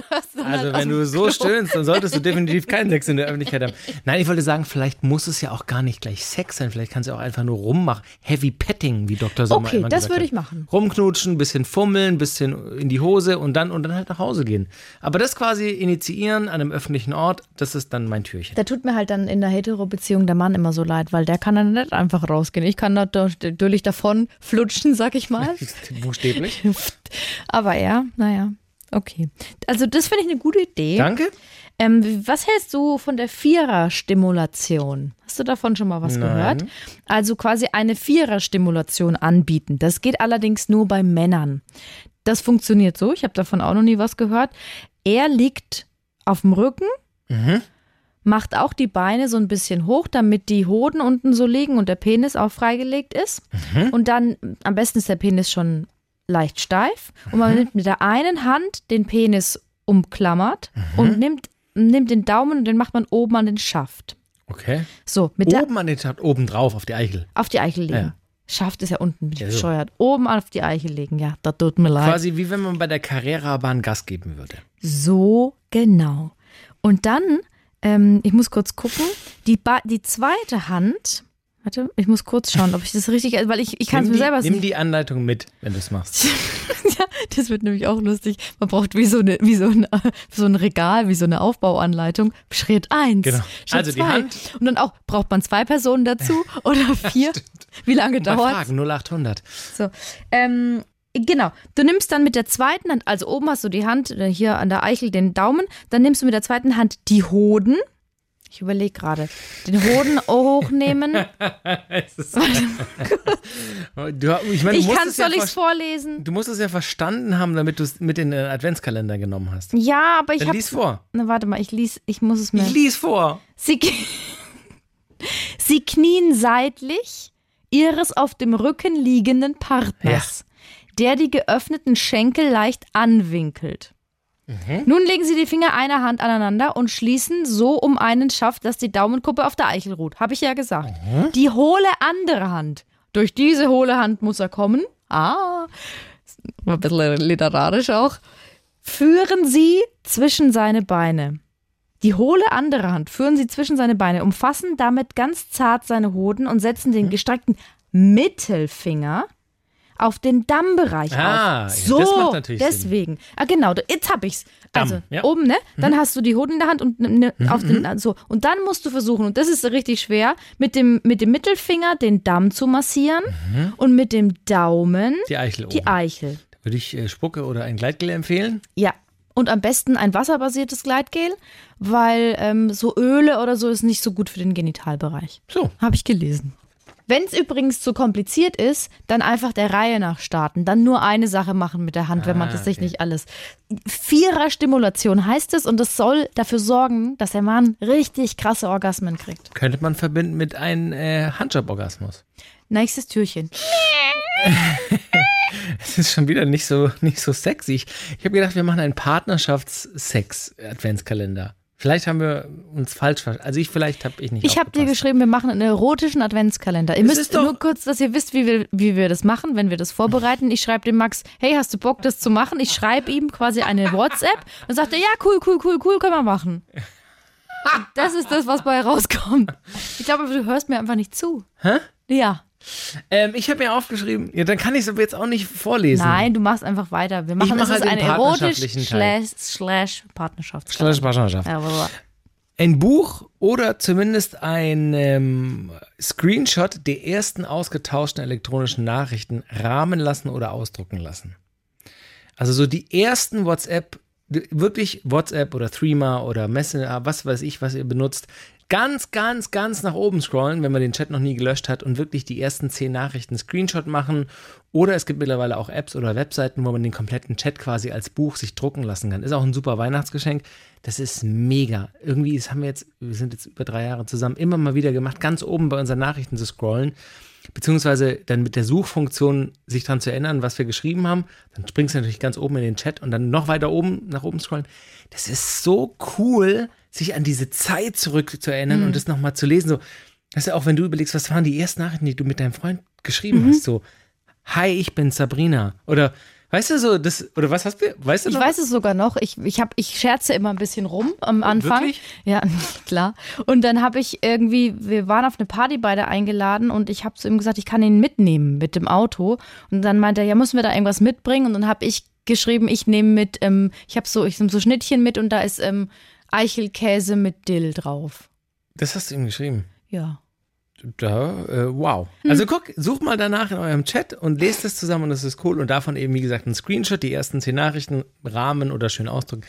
Speaker 1: Also wenn du so stöhnst, dann solltest du definitiv keinen Sex in der Öffentlichkeit haben. Nein, ich wollte sagen, vielleicht muss es ja auch gar nicht gleich Sex sein. Vielleicht kannst du auch einfach nur rummachen. Heavy Petting, wie Dr. Sommer
Speaker 2: Okay,
Speaker 1: immer
Speaker 2: das
Speaker 1: gesagt
Speaker 2: würde
Speaker 1: hat.
Speaker 2: ich machen.
Speaker 1: Rumknutschen, bisschen fummeln, bisschen in die Hose und dann und dann halt nach Hause gehen. Aber das quasi initiieren an einem öffentlichen Ort, das ist dann mein Türchen.
Speaker 2: Da tut mir halt dann in der Hetero-Beziehung der Mann immer so leid, weil der kann dann nicht einfach rausgehen. Ich kann da natürlich davon flutschen, sag ich mal.
Speaker 1: Buchstäblich.
Speaker 2: Aber er, naja, okay. Also das finde ich eine gute Idee.
Speaker 1: Danke.
Speaker 2: Ähm, was hältst du von der Vierer-Stimulation? Hast du davon schon mal was
Speaker 1: Nein.
Speaker 2: gehört? Also quasi eine Vierer-Stimulation anbieten. Das geht allerdings nur bei Männern. Das funktioniert so, ich habe davon auch noch nie was gehört. Er liegt auf dem Rücken, macht auch die Beine so ein bisschen hoch, damit die Hoden unten so liegen und der Penis auch freigelegt ist. Und dann, am besten ist der Penis schon leicht steif. Und man nimmt mit der einen Hand den Penis umklammert und nimmt, nimmt den Daumen und den macht man oben an den Schaft.
Speaker 1: Okay.
Speaker 2: So, mit der
Speaker 1: Oben an den Tat, oben drauf auf die Eichel.
Speaker 2: auf die Eichel legen.
Speaker 1: Ja.
Speaker 2: Schaft ist ja unten, bin ich
Speaker 1: Ja, so.
Speaker 2: bescheuert. Oben auf die Eichel legen, ja, das tut mir leid.
Speaker 1: Quasi wie wenn man bei der Carrera-Bahn Gas geben würde.
Speaker 2: So genau. Und dann, ähm, ich muss kurz gucken, die, ba die zweite Hand, warte, ich muss kurz schauen, ob ich das richtig, weil ich, ich kann es
Speaker 1: Nimm
Speaker 2: mir
Speaker 1: die,
Speaker 2: selber
Speaker 1: Nimm
Speaker 2: nicht.
Speaker 1: die Anleitung mit, wenn du es machst.
Speaker 2: ja, das wird nämlich auch lustig. Man braucht wie so, eine, wie so, ein, so ein Regal, wie so eine Aufbauanleitung. Schritt eins.
Speaker 1: Genau.
Speaker 2: Schritt
Speaker 1: Also die
Speaker 2: zwei.
Speaker 1: Hand.
Speaker 2: Und dann auch, braucht man zwei Personen dazu oder vier? Wie lange dauert
Speaker 1: Fragen 0800.
Speaker 2: So, ähm, genau. Du nimmst dann mit der zweiten Hand, also oben hast du die Hand, äh, hier an der Eichel den Daumen, dann nimmst du mit der zweiten Hand die Hoden. Ich überlege gerade. Den Hoden hochnehmen.
Speaker 1: Du, ich meine, du
Speaker 2: Ich kann
Speaker 1: es ja
Speaker 2: soll ich es
Speaker 1: ver-
Speaker 2: vorlesen?
Speaker 1: Du musst es ja verstanden haben, damit du es mit in den Adventskalender genommen hast.
Speaker 2: Ja, aber ich habe.
Speaker 1: lies vor.
Speaker 2: Na, warte mal, ich lies, ich muss es mir.
Speaker 1: Ich lies vor.
Speaker 2: Sie, Sie knien seitlich ihres auf dem Rücken liegenden Partners, der die geöffneten Schenkel leicht anwinkelt. Nun legen Sie die Finger einer Hand aneinander und schließen so um einen Schaft, dass die Daumenkuppe auf der Eichel ruht. Habe ich ja gesagt. Die hohle andere Hand. Durch diese hohle Hand muss er kommen. Ah, war ein bisschen literarisch auch. Führen Sie zwischen seine Beine. Die hohle andere Hand führen sie zwischen seine Beine, umfassen damit ganz zart seine Hoden und setzen den gestreckten Mittelfinger auf den Dammbereich
Speaker 1: Ah, ja,
Speaker 2: auf.
Speaker 1: das
Speaker 2: So,
Speaker 1: macht natürlich Sinn.
Speaker 2: deswegen. Ah, genau, da- jetzt hab ich's.
Speaker 1: Damm,
Speaker 2: Also,
Speaker 1: ja.
Speaker 2: oben, ne? Dann
Speaker 1: Mhm.
Speaker 2: hast du die Hoden in der Hand und ne, auf den, so. Und dann musst du versuchen, und das ist richtig schwer, mit dem, mit dem Mittelfinger den Damm zu massieren und mit dem Daumen
Speaker 1: Mhm. Die Eichel
Speaker 2: die
Speaker 1: oben.
Speaker 2: Eichel.
Speaker 1: Würde ich äh, Spucke oder ein Gleitgel empfehlen?
Speaker 2: Ja. Und am besten ein wasserbasiertes Gleitgel, weil ähm, so Öle oder so ist nicht so gut für den Genitalbereich.
Speaker 1: So.
Speaker 2: Habe ich gelesen. Wenn es übrigens zu kompliziert ist, dann einfach der Reihe nach starten. Dann nur eine Sache machen mit der Hand, wenn man
Speaker 1: Ah,
Speaker 2: das sich
Speaker 1: okay.
Speaker 2: nicht alles. Vierer Stimulation heißt es und das soll dafür sorgen, dass der Mann richtig krasse Orgasmen kriegt.
Speaker 1: Könnte man verbinden mit einem äh, Handjob-Orgasmus.
Speaker 2: Nächstes Türchen.
Speaker 1: Das ist schon wieder nicht so, nicht so sexy. Ich, ich habe gedacht, wir machen einen Partnerschafts-Sex-Adventskalender. Vielleicht haben wir uns falsch verstanden. Also ich, vielleicht habe ich nicht
Speaker 2: Ich habe dir geschrieben, wir machen einen erotischen Adventskalender. Ihr
Speaker 1: Das
Speaker 2: müsst nur kurz, dass ihr wisst, wie wir, wie wir das machen, wenn wir das vorbereiten. Ich schreibe dem Max, hey, hast du Bock, das zu machen? Ich schreibe ihm quasi eine WhatsApp und sagt er, ja, cool, cool, cool, cool, können wir machen. Das ist das, was bei rauskommt. Ich glaube, du hörst mir einfach nicht zu.
Speaker 1: Hä?
Speaker 2: Ja.
Speaker 1: Ähm, ich habe mir aufgeschrieben, ja, dann kann ich es aber jetzt auch nicht vorlesen.
Speaker 2: Nein, du machst einfach weiter. Wir machen
Speaker 1: mach
Speaker 2: das
Speaker 1: halt
Speaker 2: ist
Speaker 1: den
Speaker 2: ein erotisch
Speaker 1: partnerschaftlichen Teil.
Speaker 2: slash, slash Partnerschaftskalender.
Speaker 1: Slash Partnerschaft.
Speaker 2: Ja.
Speaker 1: Ein Buch oder zumindest ein ähm, Screenshot der ersten ausgetauschten elektronischen Nachrichten rahmen lassen oder ausdrucken lassen. Also so die ersten WhatsApp, wirklich WhatsApp oder Threema oder Messenger, was weiß ich, was ihr benutzt, ganz, ganz, ganz nach oben scrollen, wenn man den Chat noch nie gelöscht hat und wirklich die ersten zehn Nachrichten Screenshot machen. Oder es gibt mittlerweile auch Apps oder Webseiten, wo man den kompletten Chat quasi als Buch sich drucken lassen kann. Ist auch ein super Weihnachtsgeschenk. Das ist mega. Irgendwie das haben wir jetzt, wir sind jetzt über drei Jahre zusammen, immer mal wieder gemacht, ganz oben bei unseren Nachrichten zu scrollen. Beziehungsweise dann mit der Suchfunktion sich daran zu erinnern, was wir geschrieben haben. Dann springst du natürlich ganz oben in den Chat und dann noch weiter oben nach oben scrollen. Das ist so cool, sich an diese Zeit zurück zu erinnern und das nochmal zu lesen. So, ist ja auch, wenn du überlegst, was waren die ersten Nachrichten, die du mit deinem Freund geschrieben hast? So, hi, ich bin Sabrina. Oder, weißt du so, das, oder was hast du, weißt du
Speaker 2: Ich
Speaker 1: noch?
Speaker 2: weiß es sogar noch. Ich, ich, hab, ich scherze immer ein bisschen rum am Anfang.
Speaker 1: Wirklich?
Speaker 2: Ja, klar. Und dann habe ich irgendwie, wir waren auf eine Party beide eingeladen und ich habe zu ihm gesagt, ich kann ihn mitnehmen mit dem Auto. Und dann meinte er, ja, müssen wir da irgendwas mitbringen? Und dann habe ich geschrieben, ich nehme mit, ähm, ich habe so, ich nehme so Schnittchen mit und da ist ähm, Eichelkäse mit Dill drauf.
Speaker 1: Das hast du ihm geschrieben.
Speaker 2: Ja.
Speaker 1: Da, äh, wow.
Speaker 2: Hm.
Speaker 1: Also guck, sucht mal danach in eurem Chat und lest es zusammen und das ist cool. Und davon eben, wie gesagt, ein Screenshot, die ersten zehn Nachrichten, Rahmen oder schön ausdrücken.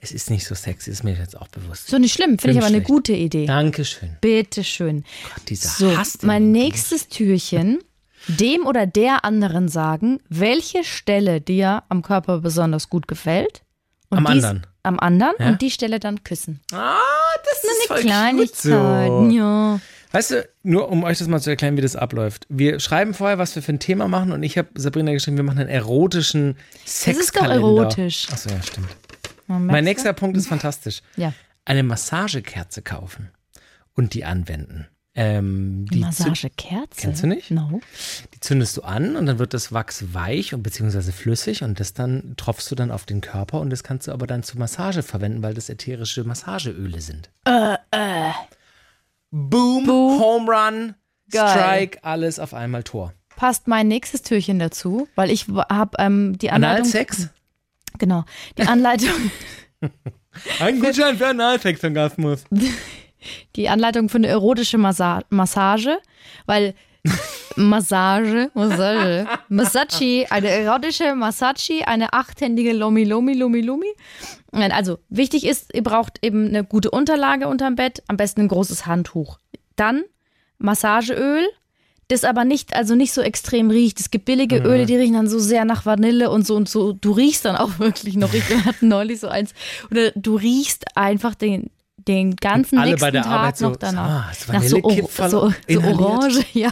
Speaker 1: Es ist nicht so sexy, ist mir jetzt auch bewusst.
Speaker 2: So nicht schlimm, finde ich aber eine
Speaker 1: schlecht.
Speaker 2: gute Idee.
Speaker 1: Dankeschön.
Speaker 2: Bitte schön.
Speaker 1: Gott, dieser
Speaker 2: So,
Speaker 1: Hass.
Speaker 2: mein nächstes Türchen. Dem oder der anderen sagen, welche Stelle dir am Körper besonders gut gefällt. Und
Speaker 1: Am
Speaker 2: dies-
Speaker 1: anderen.
Speaker 2: Am anderen
Speaker 1: Ja?
Speaker 2: und die Stelle dann küssen.
Speaker 1: Ah, das ist voll
Speaker 2: Kleinigkeit.
Speaker 1: so.
Speaker 2: Ja.
Speaker 1: Weißt du, nur um euch das mal zu erklären, wie das abläuft. Wir schreiben vorher, was wir für ein Thema machen und ich habe Sabrina geschrieben, wir machen einen erotischen
Speaker 2: ist doch
Speaker 1: Sexkalender.
Speaker 2: erotisch.
Speaker 1: Achso, ja, stimmt.
Speaker 2: Man
Speaker 1: Mein nächster Punkt ist fantastisch.
Speaker 2: Ja.
Speaker 1: Eine Massagekerze kaufen und die anwenden. Ähm, die,
Speaker 2: Massagekerze.
Speaker 1: Kennst du nicht?
Speaker 2: No.
Speaker 1: die zündest du an und dann wird das Wachs weich und beziehungsweise flüssig und das dann tropfst du dann auf den Körper und das kannst du aber dann zur Massage verwenden, weil das ätherische Massageöle sind. Äh, äh. Boom, Home Run,
Speaker 2: Geil.
Speaker 1: Strike, alles auf einmal Tor.
Speaker 2: Passt mein nächstes Türchen dazu, weil ich habe ähm, die Anleitung.
Speaker 1: Analsex?
Speaker 2: Genau. Die Anleitung.
Speaker 1: Ein Gutschein für Analsexorgasmus.
Speaker 2: die Anleitung für eine erotische Massa Massage, weil Massage, Massage, Masachi, eine erotische Masachi, eine achthändige Lomi Lomi Lomi Lomi. Nein, Also wichtig ist, ihr braucht eben eine gute Unterlage unterm Bett, am besten ein großes Handtuch. Dann Massageöl, das aber nicht, also nicht so extrem riecht. Es gibt billige Öle, die riechen dann so sehr nach Vanille und so und so. Du riechst dann auch wirklich noch. Ich hatte neulich so eins. Oder du riechst einfach den, den ganzen
Speaker 1: alle
Speaker 2: nächsten Tag
Speaker 1: Arbeit so,
Speaker 2: noch danach.
Speaker 1: ah, das
Speaker 2: nach so, so, so. Orange, ja.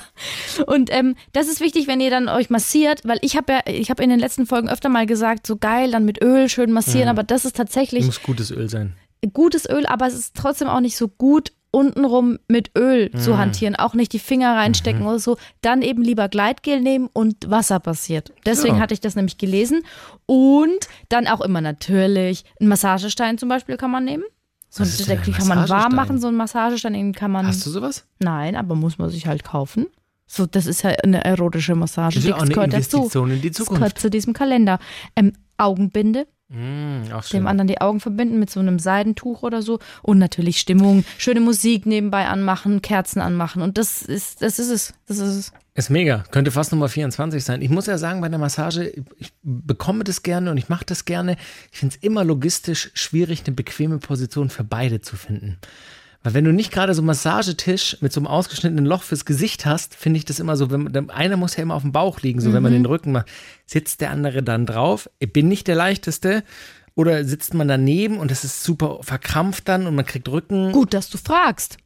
Speaker 2: Und ähm, das ist wichtig, wenn ihr dann euch massiert, weil ich habe ja, ich habe in den letzten Folgen öfter mal gesagt, so geil, dann mit Öl schön massieren, aber das ist tatsächlich
Speaker 1: Muss gutes Öl sein.
Speaker 2: gutes Öl, aber es ist trotzdem auch nicht so gut, untenrum mit Öl
Speaker 1: Mhm.
Speaker 2: zu hantieren, auch nicht die Finger reinstecken oder so. Dann eben lieber Gleitgel nehmen und Wasser passiert. Deswegen
Speaker 1: Ja.
Speaker 2: hatte ich das nämlich gelesen. Und dann auch immer natürlich einen Massagestein zum Beispiel kann man nehmen. So,
Speaker 1: Was ist denn ein
Speaker 2: den kann man warm machen, so einen Massagestein, den kann man.
Speaker 1: Hast du sowas?
Speaker 2: Nein, aber muss man sich halt kaufen. So, das ist ja eine erotische Massage.
Speaker 1: Das ist ja auch eine
Speaker 2: gehört dazu.
Speaker 1: Investition in die
Speaker 2: Das
Speaker 1: Zukunft.
Speaker 2: gehört zu diesem Kalender. Ähm, Augenbinde,
Speaker 1: Mm,
Speaker 2: dem anderen die Augen verbinden mit so einem Seidentuch oder so. Und natürlich Stimmung, schöne Musik nebenbei anmachen, Kerzen anmachen. Und das ist, das ist es. Das ist es.
Speaker 1: Ist mega. Könnte fast Nummer 24 sein. Ich muss ja sagen, bei der Massage, ich bekomme das gerne und ich mache das gerne. Ich finde es immer logistisch schwierig, eine bequeme Position für beide zu finden. Weil wenn du nicht gerade so einen Massagetisch mit so einem ausgeschnittenen Loch fürs Gesicht hast, finde ich das immer so, wenn, der einer muss ja immer auf dem Bauch liegen, so wenn man den Rücken macht, sitzt der andere dann drauf. Ich bin nicht der leichteste. Oder sitzt man daneben und das ist super verkrampft dann und man kriegt Rücken.
Speaker 2: Gut, dass du fragst.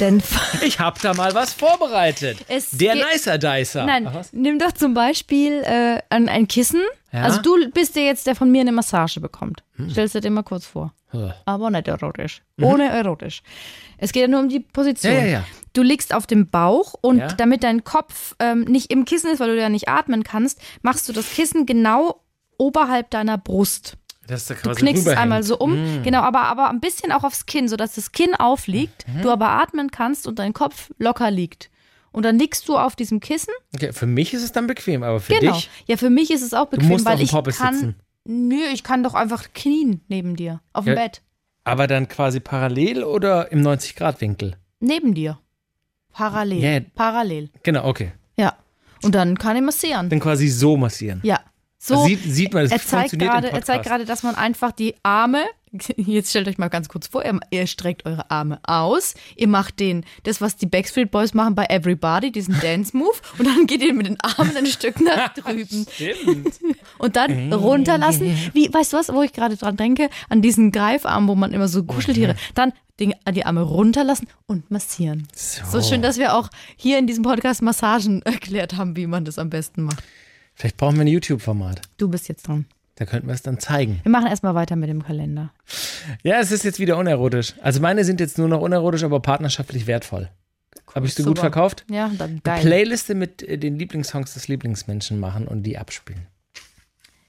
Speaker 2: Denn
Speaker 1: Ich habe da mal was vorbereitet.
Speaker 2: Es
Speaker 1: der Nicer Dicer.
Speaker 2: Nein,
Speaker 1: Ach,
Speaker 2: nimm doch zum Beispiel äh, ein, ein Kissen.
Speaker 1: Ja?
Speaker 2: Also du bist der jetzt, der von mir eine Massage bekommt. Stellst du dir mal kurz vor.
Speaker 1: Hm.
Speaker 2: Aber nicht erotisch. Ohne erotisch. Es geht ja nur um die Position.
Speaker 1: Ja, ja.
Speaker 2: Du liegst auf dem Bauch und damit dein Kopf ähm, nicht im Kissen ist, weil du ja nicht atmen kannst, machst du das Kissen genau oberhalb deiner Brust.
Speaker 1: Das da
Speaker 2: Du knickst es einmal so um, genau, aber, aber ein bisschen auch aufs Kinn, sodass das Kinn aufliegt,
Speaker 1: Mhm.
Speaker 2: du aber atmen kannst und dein Kopf locker liegt. Und dann liegst du auf diesem Kissen.
Speaker 1: Okay, für mich ist es dann bequem, aber für
Speaker 2: Genau.
Speaker 1: dich,
Speaker 2: Ja, für mich ist es auch bequem,
Speaker 1: musst
Speaker 2: weil
Speaker 1: auf dem
Speaker 2: ich
Speaker 1: Poppes
Speaker 2: kann.
Speaker 1: sitzen.
Speaker 2: Nö, ich kann doch einfach knien neben dir auf dem
Speaker 1: Ja.
Speaker 2: Bett.
Speaker 1: Aber dann quasi parallel oder im 90-Grad-Winkel?
Speaker 2: Neben dir. Parallel.
Speaker 1: Ja.
Speaker 2: Parallel.
Speaker 1: Genau, okay.
Speaker 2: Ja. Und dann kann er massieren.
Speaker 1: Dann quasi so massieren.
Speaker 2: Ja. So.
Speaker 1: Sieht, sieht man, das
Speaker 2: er zeigt gerade, er zeigt gerade, dass man einfach die Arme, jetzt stellt euch mal ganz kurz vor, ihr, ihr streckt eure Arme aus, ihr macht den, das, was die Backstreet Boys machen bei Everybody, diesen Dance-Move, und dann geht ihr mit den Armen ein Stück nach drüben.
Speaker 1: Stimmt.
Speaker 2: Und dann runterlassen. Wie, weißt du was, wo ich gerade dran denke? An diesen Greifarm, wo man immer so Kuscheltiere. Dann die, die Arme runterlassen und massieren. So. schön, dass wir auch hier in diesem Podcast Massagen erklärt haben, wie man das am besten macht.
Speaker 1: Vielleicht brauchen wir ein YouTube-Format.
Speaker 2: Du bist jetzt dran.
Speaker 1: Da könnten wir es dann zeigen.
Speaker 2: Wir machen erstmal weiter mit dem Kalender.
Speaker 1: Ja, es ist jetzt wieder unerotisch. Also meine sind jetzt nur noch unerotisch, aber partnerschaftlich wertvoll. Habe ich so gut verkauft?
Speaker 2: Ja, dann geil.
Speaker 1: Playliste mit äh, den Lieblingssongs des Lieblingsmenschen machen und die abspielen.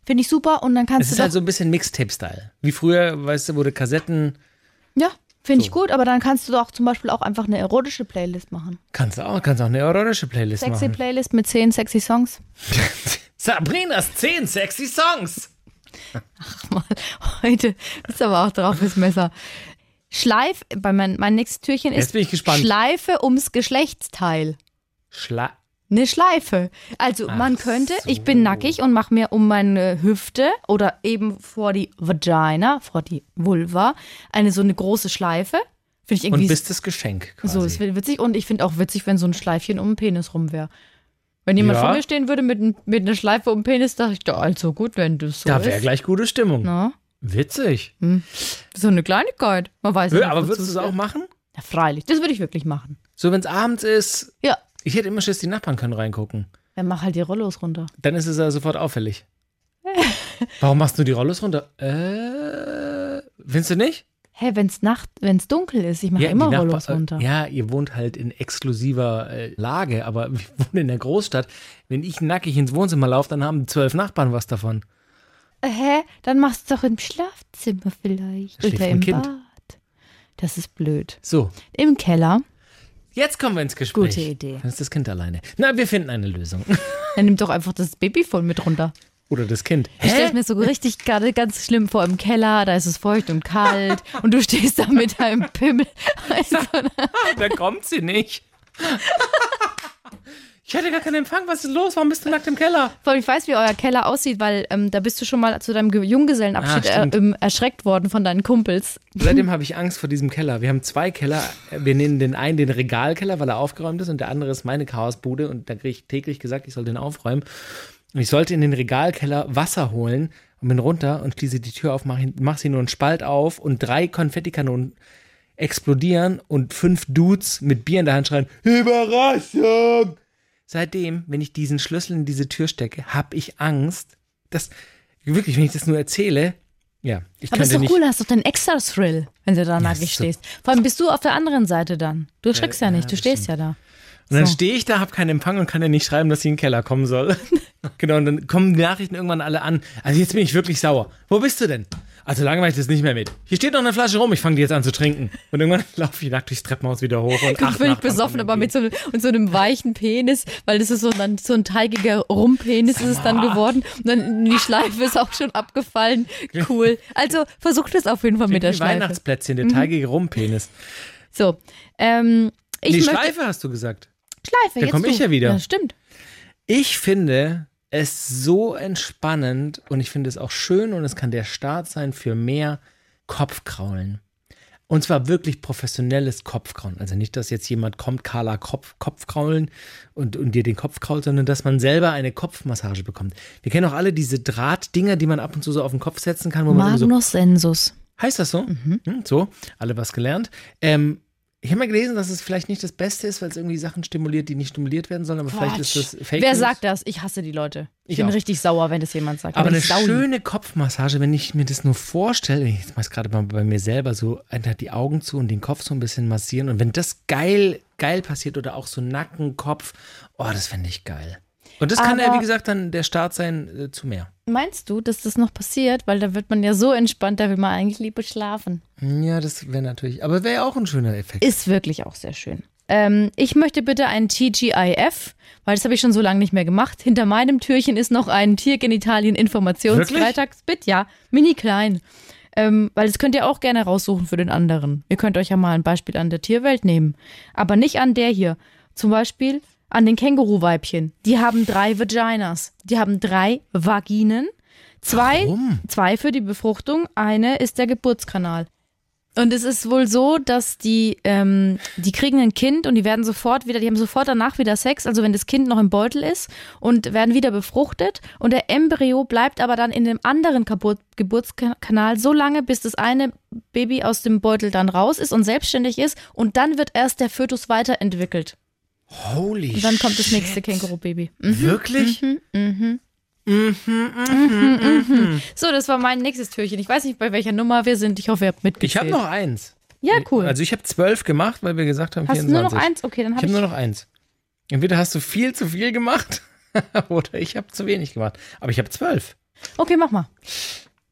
Speaker 2: Finde ich super und dann
Speaker 1: Es
Speaker 2: kannst
Speaker 1: ist
Speaker 2: du
Speaker 1: halt
Speaker 2: doch,
Speaker 1: so ein bisschen Mixtape-Style. Wie früher, weißt du, wurde Kassetten.
Speaker 2: ja, finde ich
Speaker 1: So.
Speaker 2: gut, aber dann kannst du doch zum Beispiel auch einfach eine erotische Playlist machen.
Speaker 1: Kannst du auch, kannst auch eine erotische Playlist
Speaker 2: Sexy
Speaker 1: machen.
Speaker 2: Playlist mit zehn sexy Songs.
Speaker 1: Sabrinas 10 sexy Songs.
Speaker 2: Mal heute ist aber auch drauf das Messer. Schleif, bei mein, mein nächstes Türchen ist
Speaker 1: Jetzt bin ich gespannt.
Speaker 2: Schleife ums Geschlechtsteil.
Speaker 1: Schla
Speaker 2: Eine Schleife. Also man
Speaker 1: Ach
Speaker 2: könnte,
Speaker 1: so.
Speaker 2: ich bin nackig und mache mir um meine Hüfte oder eben vor die Vagina, vor die Vulva, eine so eine große Schleife. Finde ich
Speaker 1: und
Speaker 2: irgendwie
Speaker 1: bist das Geschenk quasi.
Speaker 2: so, es wird witzig und ich finde auch witzig, wenn so ein Schleifchen um den Penis rum wäre. Wenn jemand
Speaker 1: Ja.
Speaker 2: vor mir stehen würde mit, mit einer Schleife um den Penis, dachte ich, da, also gut, wenn das so
Speaker 1: da
Speaker 2: ist.
Speaker 1: wäre gleich gute Stimmung.
Speaker 2: Na,
Speaker 1: Witzig.
Speaker 2: so eine Kleinigkeit. Man weiß
Speaker 1: Ja,
Speaker 2: nicht,
Speaker 1: aber würdest du es auch machen?
Speaker 2: Ja, freilich. Das würde ich wirklich machen.
Speaker 1: So, wenn es abends ist.
Speaker 2: Ja.
Speaker 1: Ich hätte immer Schiss, die Nachbarn können reingucken.
Speaker 2: Dann mach halt die Rollos runter.
Speaker 1: Dann ist es ja sofort auffällig. Warum machst du die Rollos runter? Äh, findest du nicht?
Speaker 2: Hä, wenn's Nacht, wenn's dunkel ist, ich mache immer
Speaker 1: die
Speaker 2: Rollos runter.
Speaker 1: Ja, ihr wohnt halt in exklusiver äh, Lage, aber wir wohnen in der Großstadt. Wenn ich nackig ins Wohnzimmer laufe, dann haben zwölf Nachbarn was davon.
Speaker 2: Äh, Hä? Dann machst du doch im Schlafzimmer vielleicht.
Speaker 1: Schläft
Speaker 2: Oder im
Speaker 1: Kind.
Speaker 2: Bad. Das ist blöd.
Speaker 1: So,
Speaker 2: Im Keller.
Speaker 1: Jetzt kommen wir ins Gespräch.
Speaker 2: Gute Idee.
Speaker 1: Dann ist das Kind alleine. Na, wir finden eine Lösung.
Speaker 2: Dann nimm doch einfach das Babyphone mit runter.
Speaker 1: Oder das Kind.
Speaker 2: Ich stelle mir so richtig gerade ganz schlimm vor im Keller, da ist es feucht und kalt und du stehst da mit deinem Pimmel. Also,
Speaker 1: Da kommt sie nicht. Ich hatte gar keinen Empfang. Was ist los? Warum bist du nackt im Keller?
Speaker 2: vor allem, ich weiß, wie euer Keller aussieht, weil ähm, da bist du schon mal zu deinem Ge- Junggesellenabschied
Speaker 1: Ah,
Speaker 2: äh,
Speaker 1: stimmt.
Speaker 2: ähm, erschreckt worden von deinen Kumpels.
Speaker 1: Seitdem habe ich Angst vor diesem Keller. Wir haben zwei Keller. Wir nennen den einen den Regalkeller, weil er aufgeräumt ist, und der andere ist meine Chaosbude. Und da kriege ich täglich gesagt, ich soll den aufräumen. Und ich sollte in den Regalkeller Wasser holen und bin runter und schließe die Tür auf, mache mach sie nur einen Spalt auf und drei Konfettikanonen explodieren und fünf Dudes mit Bier in der Hand schreien: Überraschung! Seitdem, wenn ich diesen Schlüssel in diese Tür stecke, habe ich Angst, dass wirklich, wenn ich das nur erzähle, ja, ich
Speaker 2: Aber ist doch
Speaker 1: nicht.
Speaker 2: cool, hast doch den extra Thrill, wenn du da nackig
Speaker 1: so-
Speaker 2: stehst. Vor allem bist du auf der anderen Seite dann. Du erschreckst ja,
Speaker 1: ja,
Speaker 2: nicht, du stehst ja da.
Speaker 1: Und dann
Speaker 2: So.
Speaker 1: stehe ich da, habe keinen Empfang und kann ja nicht schreiben, dass ich in den Keller kommen soll. genau, und dann kommen die Nachrichten irgendwann alle an. Also jetzt bin ich wirklich sauer. Wo bist du denn? Also lange mache ich das nicht mehr mit. Hier steht noch eine Flasche rum, ich fange die jetzt an zu trinken. Und irgendwann laufe ich nackt durchs Treppenhaus wieder hoch und acht
Speaker 2: völlig besoffen, aber mit so, einem- und so einem weichen Penis, weil das ist so, dann, so ein teigiger Rumpenis ist es dann geworden. Und dann die Schleife ist auch schon abgefallen. Cool. Also versucht es auf jeden Fall mit der Schleife. Mhm.
Speaker 1: Weihnachtsplätzchen, der teigige Rumpenis.
Speaker 2: So. Ähm, ich
Speaker 1: Die Schleife hast du gesagt.
Speaker 2: Schleife.
Speaker 1: Da
Speaker 2: jetzt
Speaker 1: komm
Speaker 2: du.
Speaker 1: ich ja wieder.
Speaker 2: Ja, stimmt.
Speaker 1: Ich finde es so entspannend und ich finde es auch schön und es kann der Start sein für mehr Kopfkraulen. Und zwar wirklich professionelles Kopfkraulen. Also nicht, dass jetzt jemand kommt, Carla Kopf, Kopfkraulen und, und dir den Kopf krault, sondern dass man selber eine Kopfmassage bekommt. Wir kennen auch alle diese Drahtdinger, die man ab und zu so auf den Kopf setzen kann, wo man immer so
Speaker 2: Magnus Sensus.
Speaker 1: Heißt das so? Hm, so, alle was gelernt. Ähm, ich habe mal gelesen, dass es vielleicht nicht das Beste ist, weil es irgendwie Sachen stimuliert, die nicht stimuliert werden sollen, aber vielleicht ist das Fake
Speaker 2: Wer
Speaker 1: News.
Speaker 2: sagt das? Ich hasse die Leute. Ich,
Speaker 1: Ich
Speaker 2: bin
Speaker 1: auch.
Speaker 2: richtig sauer, wenn das jemand sagt.
Speaker 1: Aber eine schöne Kopfmassage, wenn ich mir das nur vorstelle, ich mache es gerade mal bei mir selber so, einfach die Augen zu und den Kopf so ein bisschen massieren und wenn das geil, geil passiert oder auch so Nacken, Kopf, oh, das fände ich geil. Und das kann ja,
Speaker 2: Aber-
Speaker 1: wie gesagt, dann der Start sein äh, zu mehr.
Speaker 2: Meinst du, dass das noch passiert? Weil da wird man ja so entspannt, da will man eigentlich lieber schlafen.
Speaker 1: Ja, das wäre natürlich, aber wäre ja auch ein schöner Effekt.
Speaker 2: Ist wirklich auch sehr schön. Ähm, ich möchte bitte ein TGIF, weil das habe ich schon so lange nicht mehr gemacht. Hinter meinem Türchen ist noch ein Tiergenitalien-Informationsfreitagsbit. Ja, mini klein. Ähm, weil das könnt ihr auch gerne raussuchen für den anderen. Ihr könnt euch ja mal ein Beispiel an der Tierwelt nehmen. Aber nicht an der hier. Zum Beispiel an den Känguruweibchen. Die haben drei Vaginas. Die haben drei Vaginen. Zwei,
Speaker 1: Warum?
Speaker 2: zwei für die Befruchtung, eine ist der Geburtskanal. Und es ist wohl so, dass die, ähm, die kriegen ein Kind und die werden sofort wieder, die haben sofort danach wieder Sex, also wenn das Kind noch im Beutel ist und werden wieder befruchtet und der Embryo bleibt aber dann in dem anderen Geburt, Geburtskanal so lange, bis das eine Baby aus dem Beutel dann raus ist und selbstständig ist und dann wird erst der Fötus weiterentwickelt.
Speaker 1: Holy
Speaker 2: Und dann kommt das
Speaker 1: shit.
Speaker 2: nächste Känguru-Baby. Mhm.
Speaker 1: Wirklich?
Speaker 2: So, das war mein nächstes Türchen. Ich weiß nicht, bei welcher Nummer wir sind. Ich hoffe, ihr habt
Speaker 1: Ich
Speaker 2: mitgezählt.
Speaker 1: habe noch eins.
Speaker 2: Ja, cool.
Speaker 1: Also ich habe zwölf gemacht, weil wir gesagt haben
Speaker 2: Hast du
Speaker 1: 24.
Speaker 2: nur noch eins? Okay, dann
Speaker 1: Ich
Speaker 2: habe
Speaker 1: habe
Speaker 2: ich.
Speaker 1: nur noch eins. Entweder hast du viel zu viel gemacht oder ich habe zu wenig gemacht. Aber ich habe zwölf.
Speaker 2: Okay, mach mal.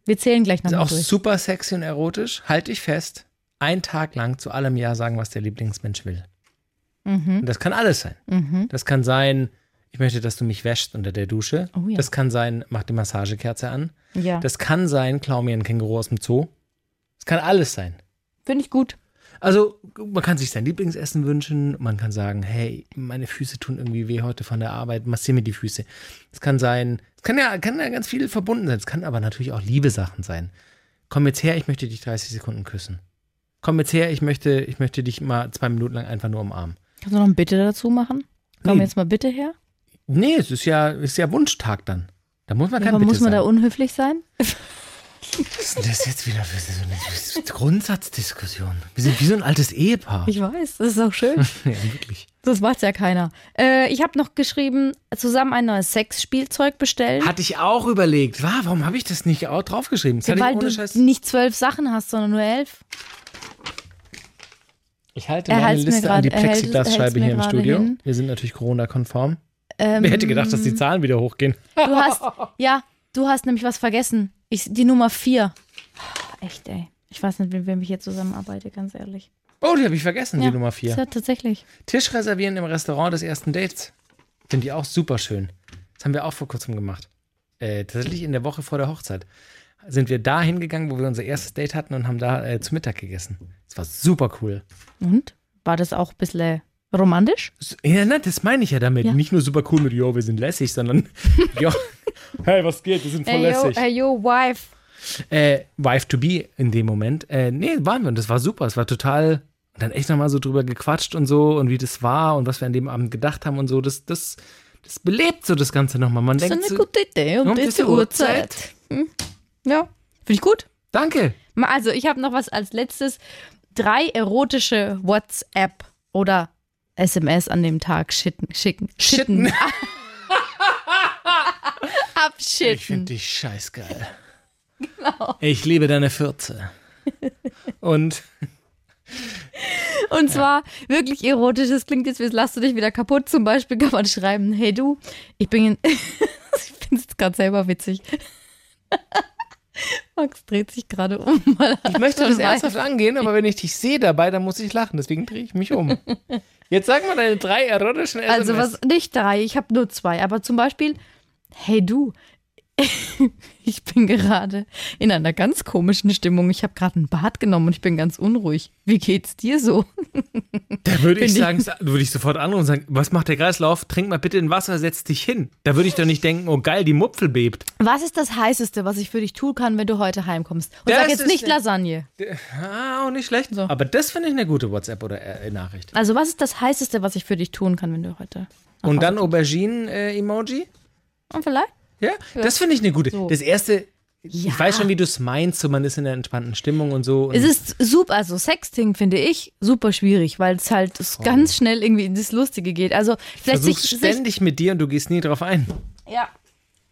Speaker 2: Wir zählen gleich
Speaker 1: Ist
Speaker 2: nochmal
Speaker 1: auch
Speaker 2: durch.
Speaker 1: super sexy und erotisch. Halt dich fest. Ein Tag lang zu allem Ja sagen, was der Lieblingsmensch will.
Speaker 2: Mhm.
Speaker 1: Und das kann alles sein. Das kann sein, ich möchte, dass du mich wäschst unter der Dusche.
Speaker 2: Oh ja.
Speaker 1: Das kann sein, mach die Massagekerze an.
Speaker 2: Ja,
Speaker 1: Das kann sein, klau mir ein Känguru aus dem Zoo. Das kann alles sein.
Speaker 2: finde ich gut.
Speaker 1: Also, man kann sich sein Lieblingsessen wünschen. Man kann sagen, hey, meine Füße tun irgendwie weh heute von der Arbeit. Massier mir die Füße. Es kann sein, es kann ja, kann ja ganz viel verbunden sein. Es kann aber natürlich auch Liebe-Sachen sein. Komm jetzt her, ich möchte dich 30 Sekunden küssen. Komm jetzt her, ich möchte, ich möchte dich mal zwei Minuten lang einfach nur umarmen.
Speaker 2: Kannst du noch ein Bitte dazu machen? Komm
Speaker 1: Nee.
Speaker 2: jetzt mal bitte her.
Speaker 1: Nee, es ist ja, ist ja Wunschtag dann. Da muss man
Speaker 2: Ja,
Speaker 1: kein
Speaker 2: aber
Speaker 1: Bitte
Speaker 2: muss man da
Speaker 1: sagen.
Speaker 2: unhöflich sein?
Speaker 1: Was ist denn das jetzt wieder für so eine Grundsatzdiskussion? Wir sind wie so ein altes Ehepaar.
Speaker 2: Ich weiß, das ist auch schön.
Speaker 1: ja, wirklich.
Speaker 2: Das macht ja keiner. Äh, ich habe noch geschrieben, zusammen ein neues Sexspielzeug bestellen.
Speaker 1: Hatte ich auch überlegt. Wa- Warum habe ich das nicht auch draufgeschrieben? Das hatte
Speaker 2: weil du
Speaker 1: Scheiß.
Speaker 2: nicht zwölf Sachen hast, sondern nur elf.
Speaker 1: Ich halte
Speaker 2: Er
Speaker 1: meine Liste an die
Speaker 2: grad- hält es-
Speaker 1: Plexiglasscheibe hier im Studio.
Speaker 2: hin.
Speaker 1: Wir sind natürlich Corona-konform.
Speaker 2: Ähm,
Speaker 1: Wer hätte gedacht, dass die Zahlen wieder hochgehen?
Speaker 2: Du hast, ja, du hast nämlich was vergessen. Ich, die Nummer vier. Echt, ey. Ich weiß nicht, mit wem ich hier zusammenarbeite, ganz ehrlich.
Speaker 1: Oh, die habe ich vergessen,
Speaker 2: ja,
Speaker 1: die Nummer 4.
Speaker 2: Ja, tatsächlich.
Speaker 1: Tisch reservieren im Restaurant des ersten Dates. Finde ich auch super schön. Das haben wir auch vor kurzem gemacht. Äh, tatsächlich in der Woche vor der Hochzeit sind wir da hingegangen, wo wir unser erstes Date hatten und haben da äh, zu Mittag gegessen. Das war super cool.
Speaker 2: Und? War das auch ein bisschen romantisch?
Speaker 1: Ja, ne, das meine ich ja damit.
Speaker 2: Ja.
Speaker 1: Nicht nur super cool mit, jo, wir sind lässig, sondern, jo, hey, was geht, wir sind voll
Speaker 2: Ey, yo,
Speaker 1: lässig.
Speaker 2: ey, yo, wife.
Speaker 1: äh, Wife to be in dem Moment. Äh, nee, waren wir und das war super. Es war total. Und dann echt nochmal so drüber gequatscht und so und wie das war und was wir an dem Abend gedacht haben und so. Das, das, das belebt so das Ganze nochmal. Man
Speaker 2: Das ist
Speaker 1: denkt
Speaker 2: eine
Speaker 1: so,
Speaker 2: gute Idee um
Speaker 1: um
Speaker 2: diese Uhrzeit.
Speaker 1: Uhrzeit.
Speaker 2: Hm. Ja, finde ich gut.
Speaker 1: danke.
Speaker 2: Also, ich habe noch was als letztes. Drei erotische WhatsApp oder SMS an dem Tag schicken. Schicken. Schitten.
Speaker 1: Ich
Speaker 2: Abschitten.
Speaker 1: finde dich scheißgeil. Genau. Ich liebe deine Fürze. Und
Speaker 2: Und zwar wirklich erotisch. Das klingt jetzt, wie lasst du dich wieder kaputt. Zum Beispiel kann man schreiben: Hey du, ich bin. In ich finde es gerade selber witzig. Max dreht sich gerade um.
Speaker 1: Ich möchte das ernsthaft angehen, aber wenn ich dich sehe dabei, dann muss ich lachen. Deswegen drehe ich mich um. Jetzt sag mal deine drei erotischen SMS.
Speaker 2: Also was nicht drei, ich habe nur zwei. Aber zum Beispiel, hey du, ich bin gerade in einer ganz komischen Stimmung. Ich habe gerade ein Bad genommen und ich bin ganz unruhig. Wie geht's dir so?
Speaker 1: Da würde ich
Speaker 2: ich-
Speaker 1: sagen, würde ich sofort anrufen und sagen, was macht der Kreislauf? Trink mal bitte ein Wasser, setz dich hin. Da würde ich doch nicht denken, oh geil, die Mupfel bebt.
Speaker 2: Was ist das Heißeste, was ich für dich tun kann, wenn du heute heimkommst? Und
Speaker 1: Das
Speaker 2: sag jetzt nicht Lasagne.
Speaker 1: Ah, auch nicht schlecht.
Speaker 2: So.
Speaker 1: Aber das finde ich eine gute WhatsApp oder äh, Nachricht.
Speaker 2: Also was ist das Heißeste, was ich für dich tun kann, wenn du heute
Speaker 1: Und dann Auberginen-Emoji?
Speaker 2: kommst? Und vielleicht?
Speaker 1: Ja? das finde ich eine gute.
Speaker 2: So.
Speaker 1: Das erste,
Speaker 2: Ja.
Speaker 1: ich weiß schon, wie du es meinst, so man ist in einer entspannten Stimmung und so. Und
Speaker 2: Es ist super, also Sexting finde ich super schwierig, weil es halt es ganz schnell irgendwie in das Lustige geht. Also vielleicht sich,
Speaker 1: versuchst
Speaker 2: sich
Speaker 1: ständig mit dir und du gehst nie drauf ein.
Speaker 2: Ja.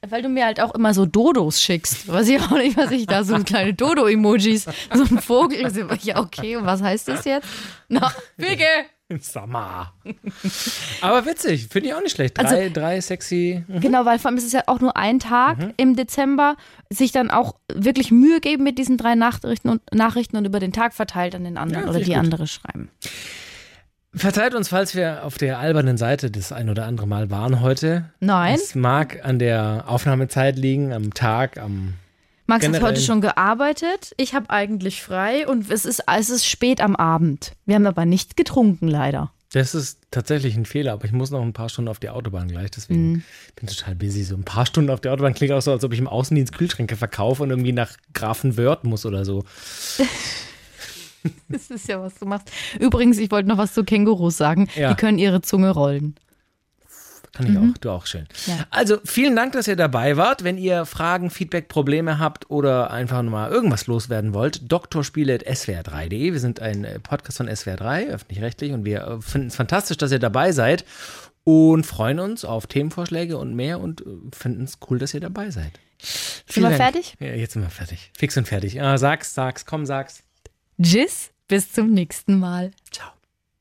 Speaker 2: Weil du mir halt auch immer so Dodos schickst. Weiß ich auch nicht, was ich da so kleine Dodo-Emojis, so ein Vogel. Ja, okay, und was heißt das jetzt? Na, Wege!
Speaker 1: Sommer. Aber witzig, finde ich auch nicht schlecht. Drei,
Speaker 2: Also-
Speaker 1: drei sexy.
Speaker 2: Genau, weil vor allem ist es ja auch nur ein Tag
Speaker 1: Mhm.
Speaker 2: im Dezember, sich dann auch wirklich Mühe geben mit diesen drei Nachrichten und, Nachrichten und über den Tag verteilt an den anderen
Speaker 1: Ja,
Speaker 2: oder die
Speaker 1: gut.
Speaker 2: andere schreiben.
Speaker 1: Verzeiht uns, falls wir auf der albernen Seite das ein oder andere Mal waren heute.
Speaker 2: Nein,
Speaker 1: Es mag an der Aufnahmezeit liegen, am Tag, am
Speaker 2: Max hat
Speaker 1: generell-
Speaker 2: heute schon gearbeitet. Ich habe eigentlich frei und es ist, es ist spät am Abend. Wir haben aber nichts getrunken, leider.
Speaker 1: Das ist tatsächlich ein Fehler, aber ich muss noch ein paar Stunden auf die Autobahn gleich, deswegen
Speaker 2: Mhm.
Speaker 1: bin ich total busy. So ein paar Stunden auf der Autobahn klingt auch so, als ob ich im Außendienst Kühlschränke verkaufe und irgendwie nach Grafenwörth muss oder so.
Speaker 2: Das ist ja, was du machst. Übrigens, ich wollte noch was zu Kängurus sagen.
Speaker 1: Ja.
Speaker 2: Die können ihre Zunge rollen.
Speaker 1: Kann ich auch, du auch schön.
Speaker 2: Ja.
Speaker 1: Also vielen Dank, dass ihr dabei wart. Wenn ihr Fragen, Feedback, Probleme habt oder einfach nur mal irgendwas loswerden wollt, drspiele.swr3.de. Wir sind ein äh, Podcast von SWR3, öffentlich-rechtlich, und wir äh, finden es fantastisch, dass ihr dabei seid und freuen uns auf Themenvorschläge und mehr und äh, finden es cool, dass ihr dabei seid.
Speaker 2: Sind
Speaker 1: Vielen
Speaker 2: wir
Speaker 1: Dank.
Speaker 2: fertig?
Speaker 1: Ja, jetzt sind wir fertig. Fix und fertig. Ah, sag's, sag's, komm, sag's.
Speaker 2: Tschüss, bis zum nächsten Mal.
Speaker 1: Ciao.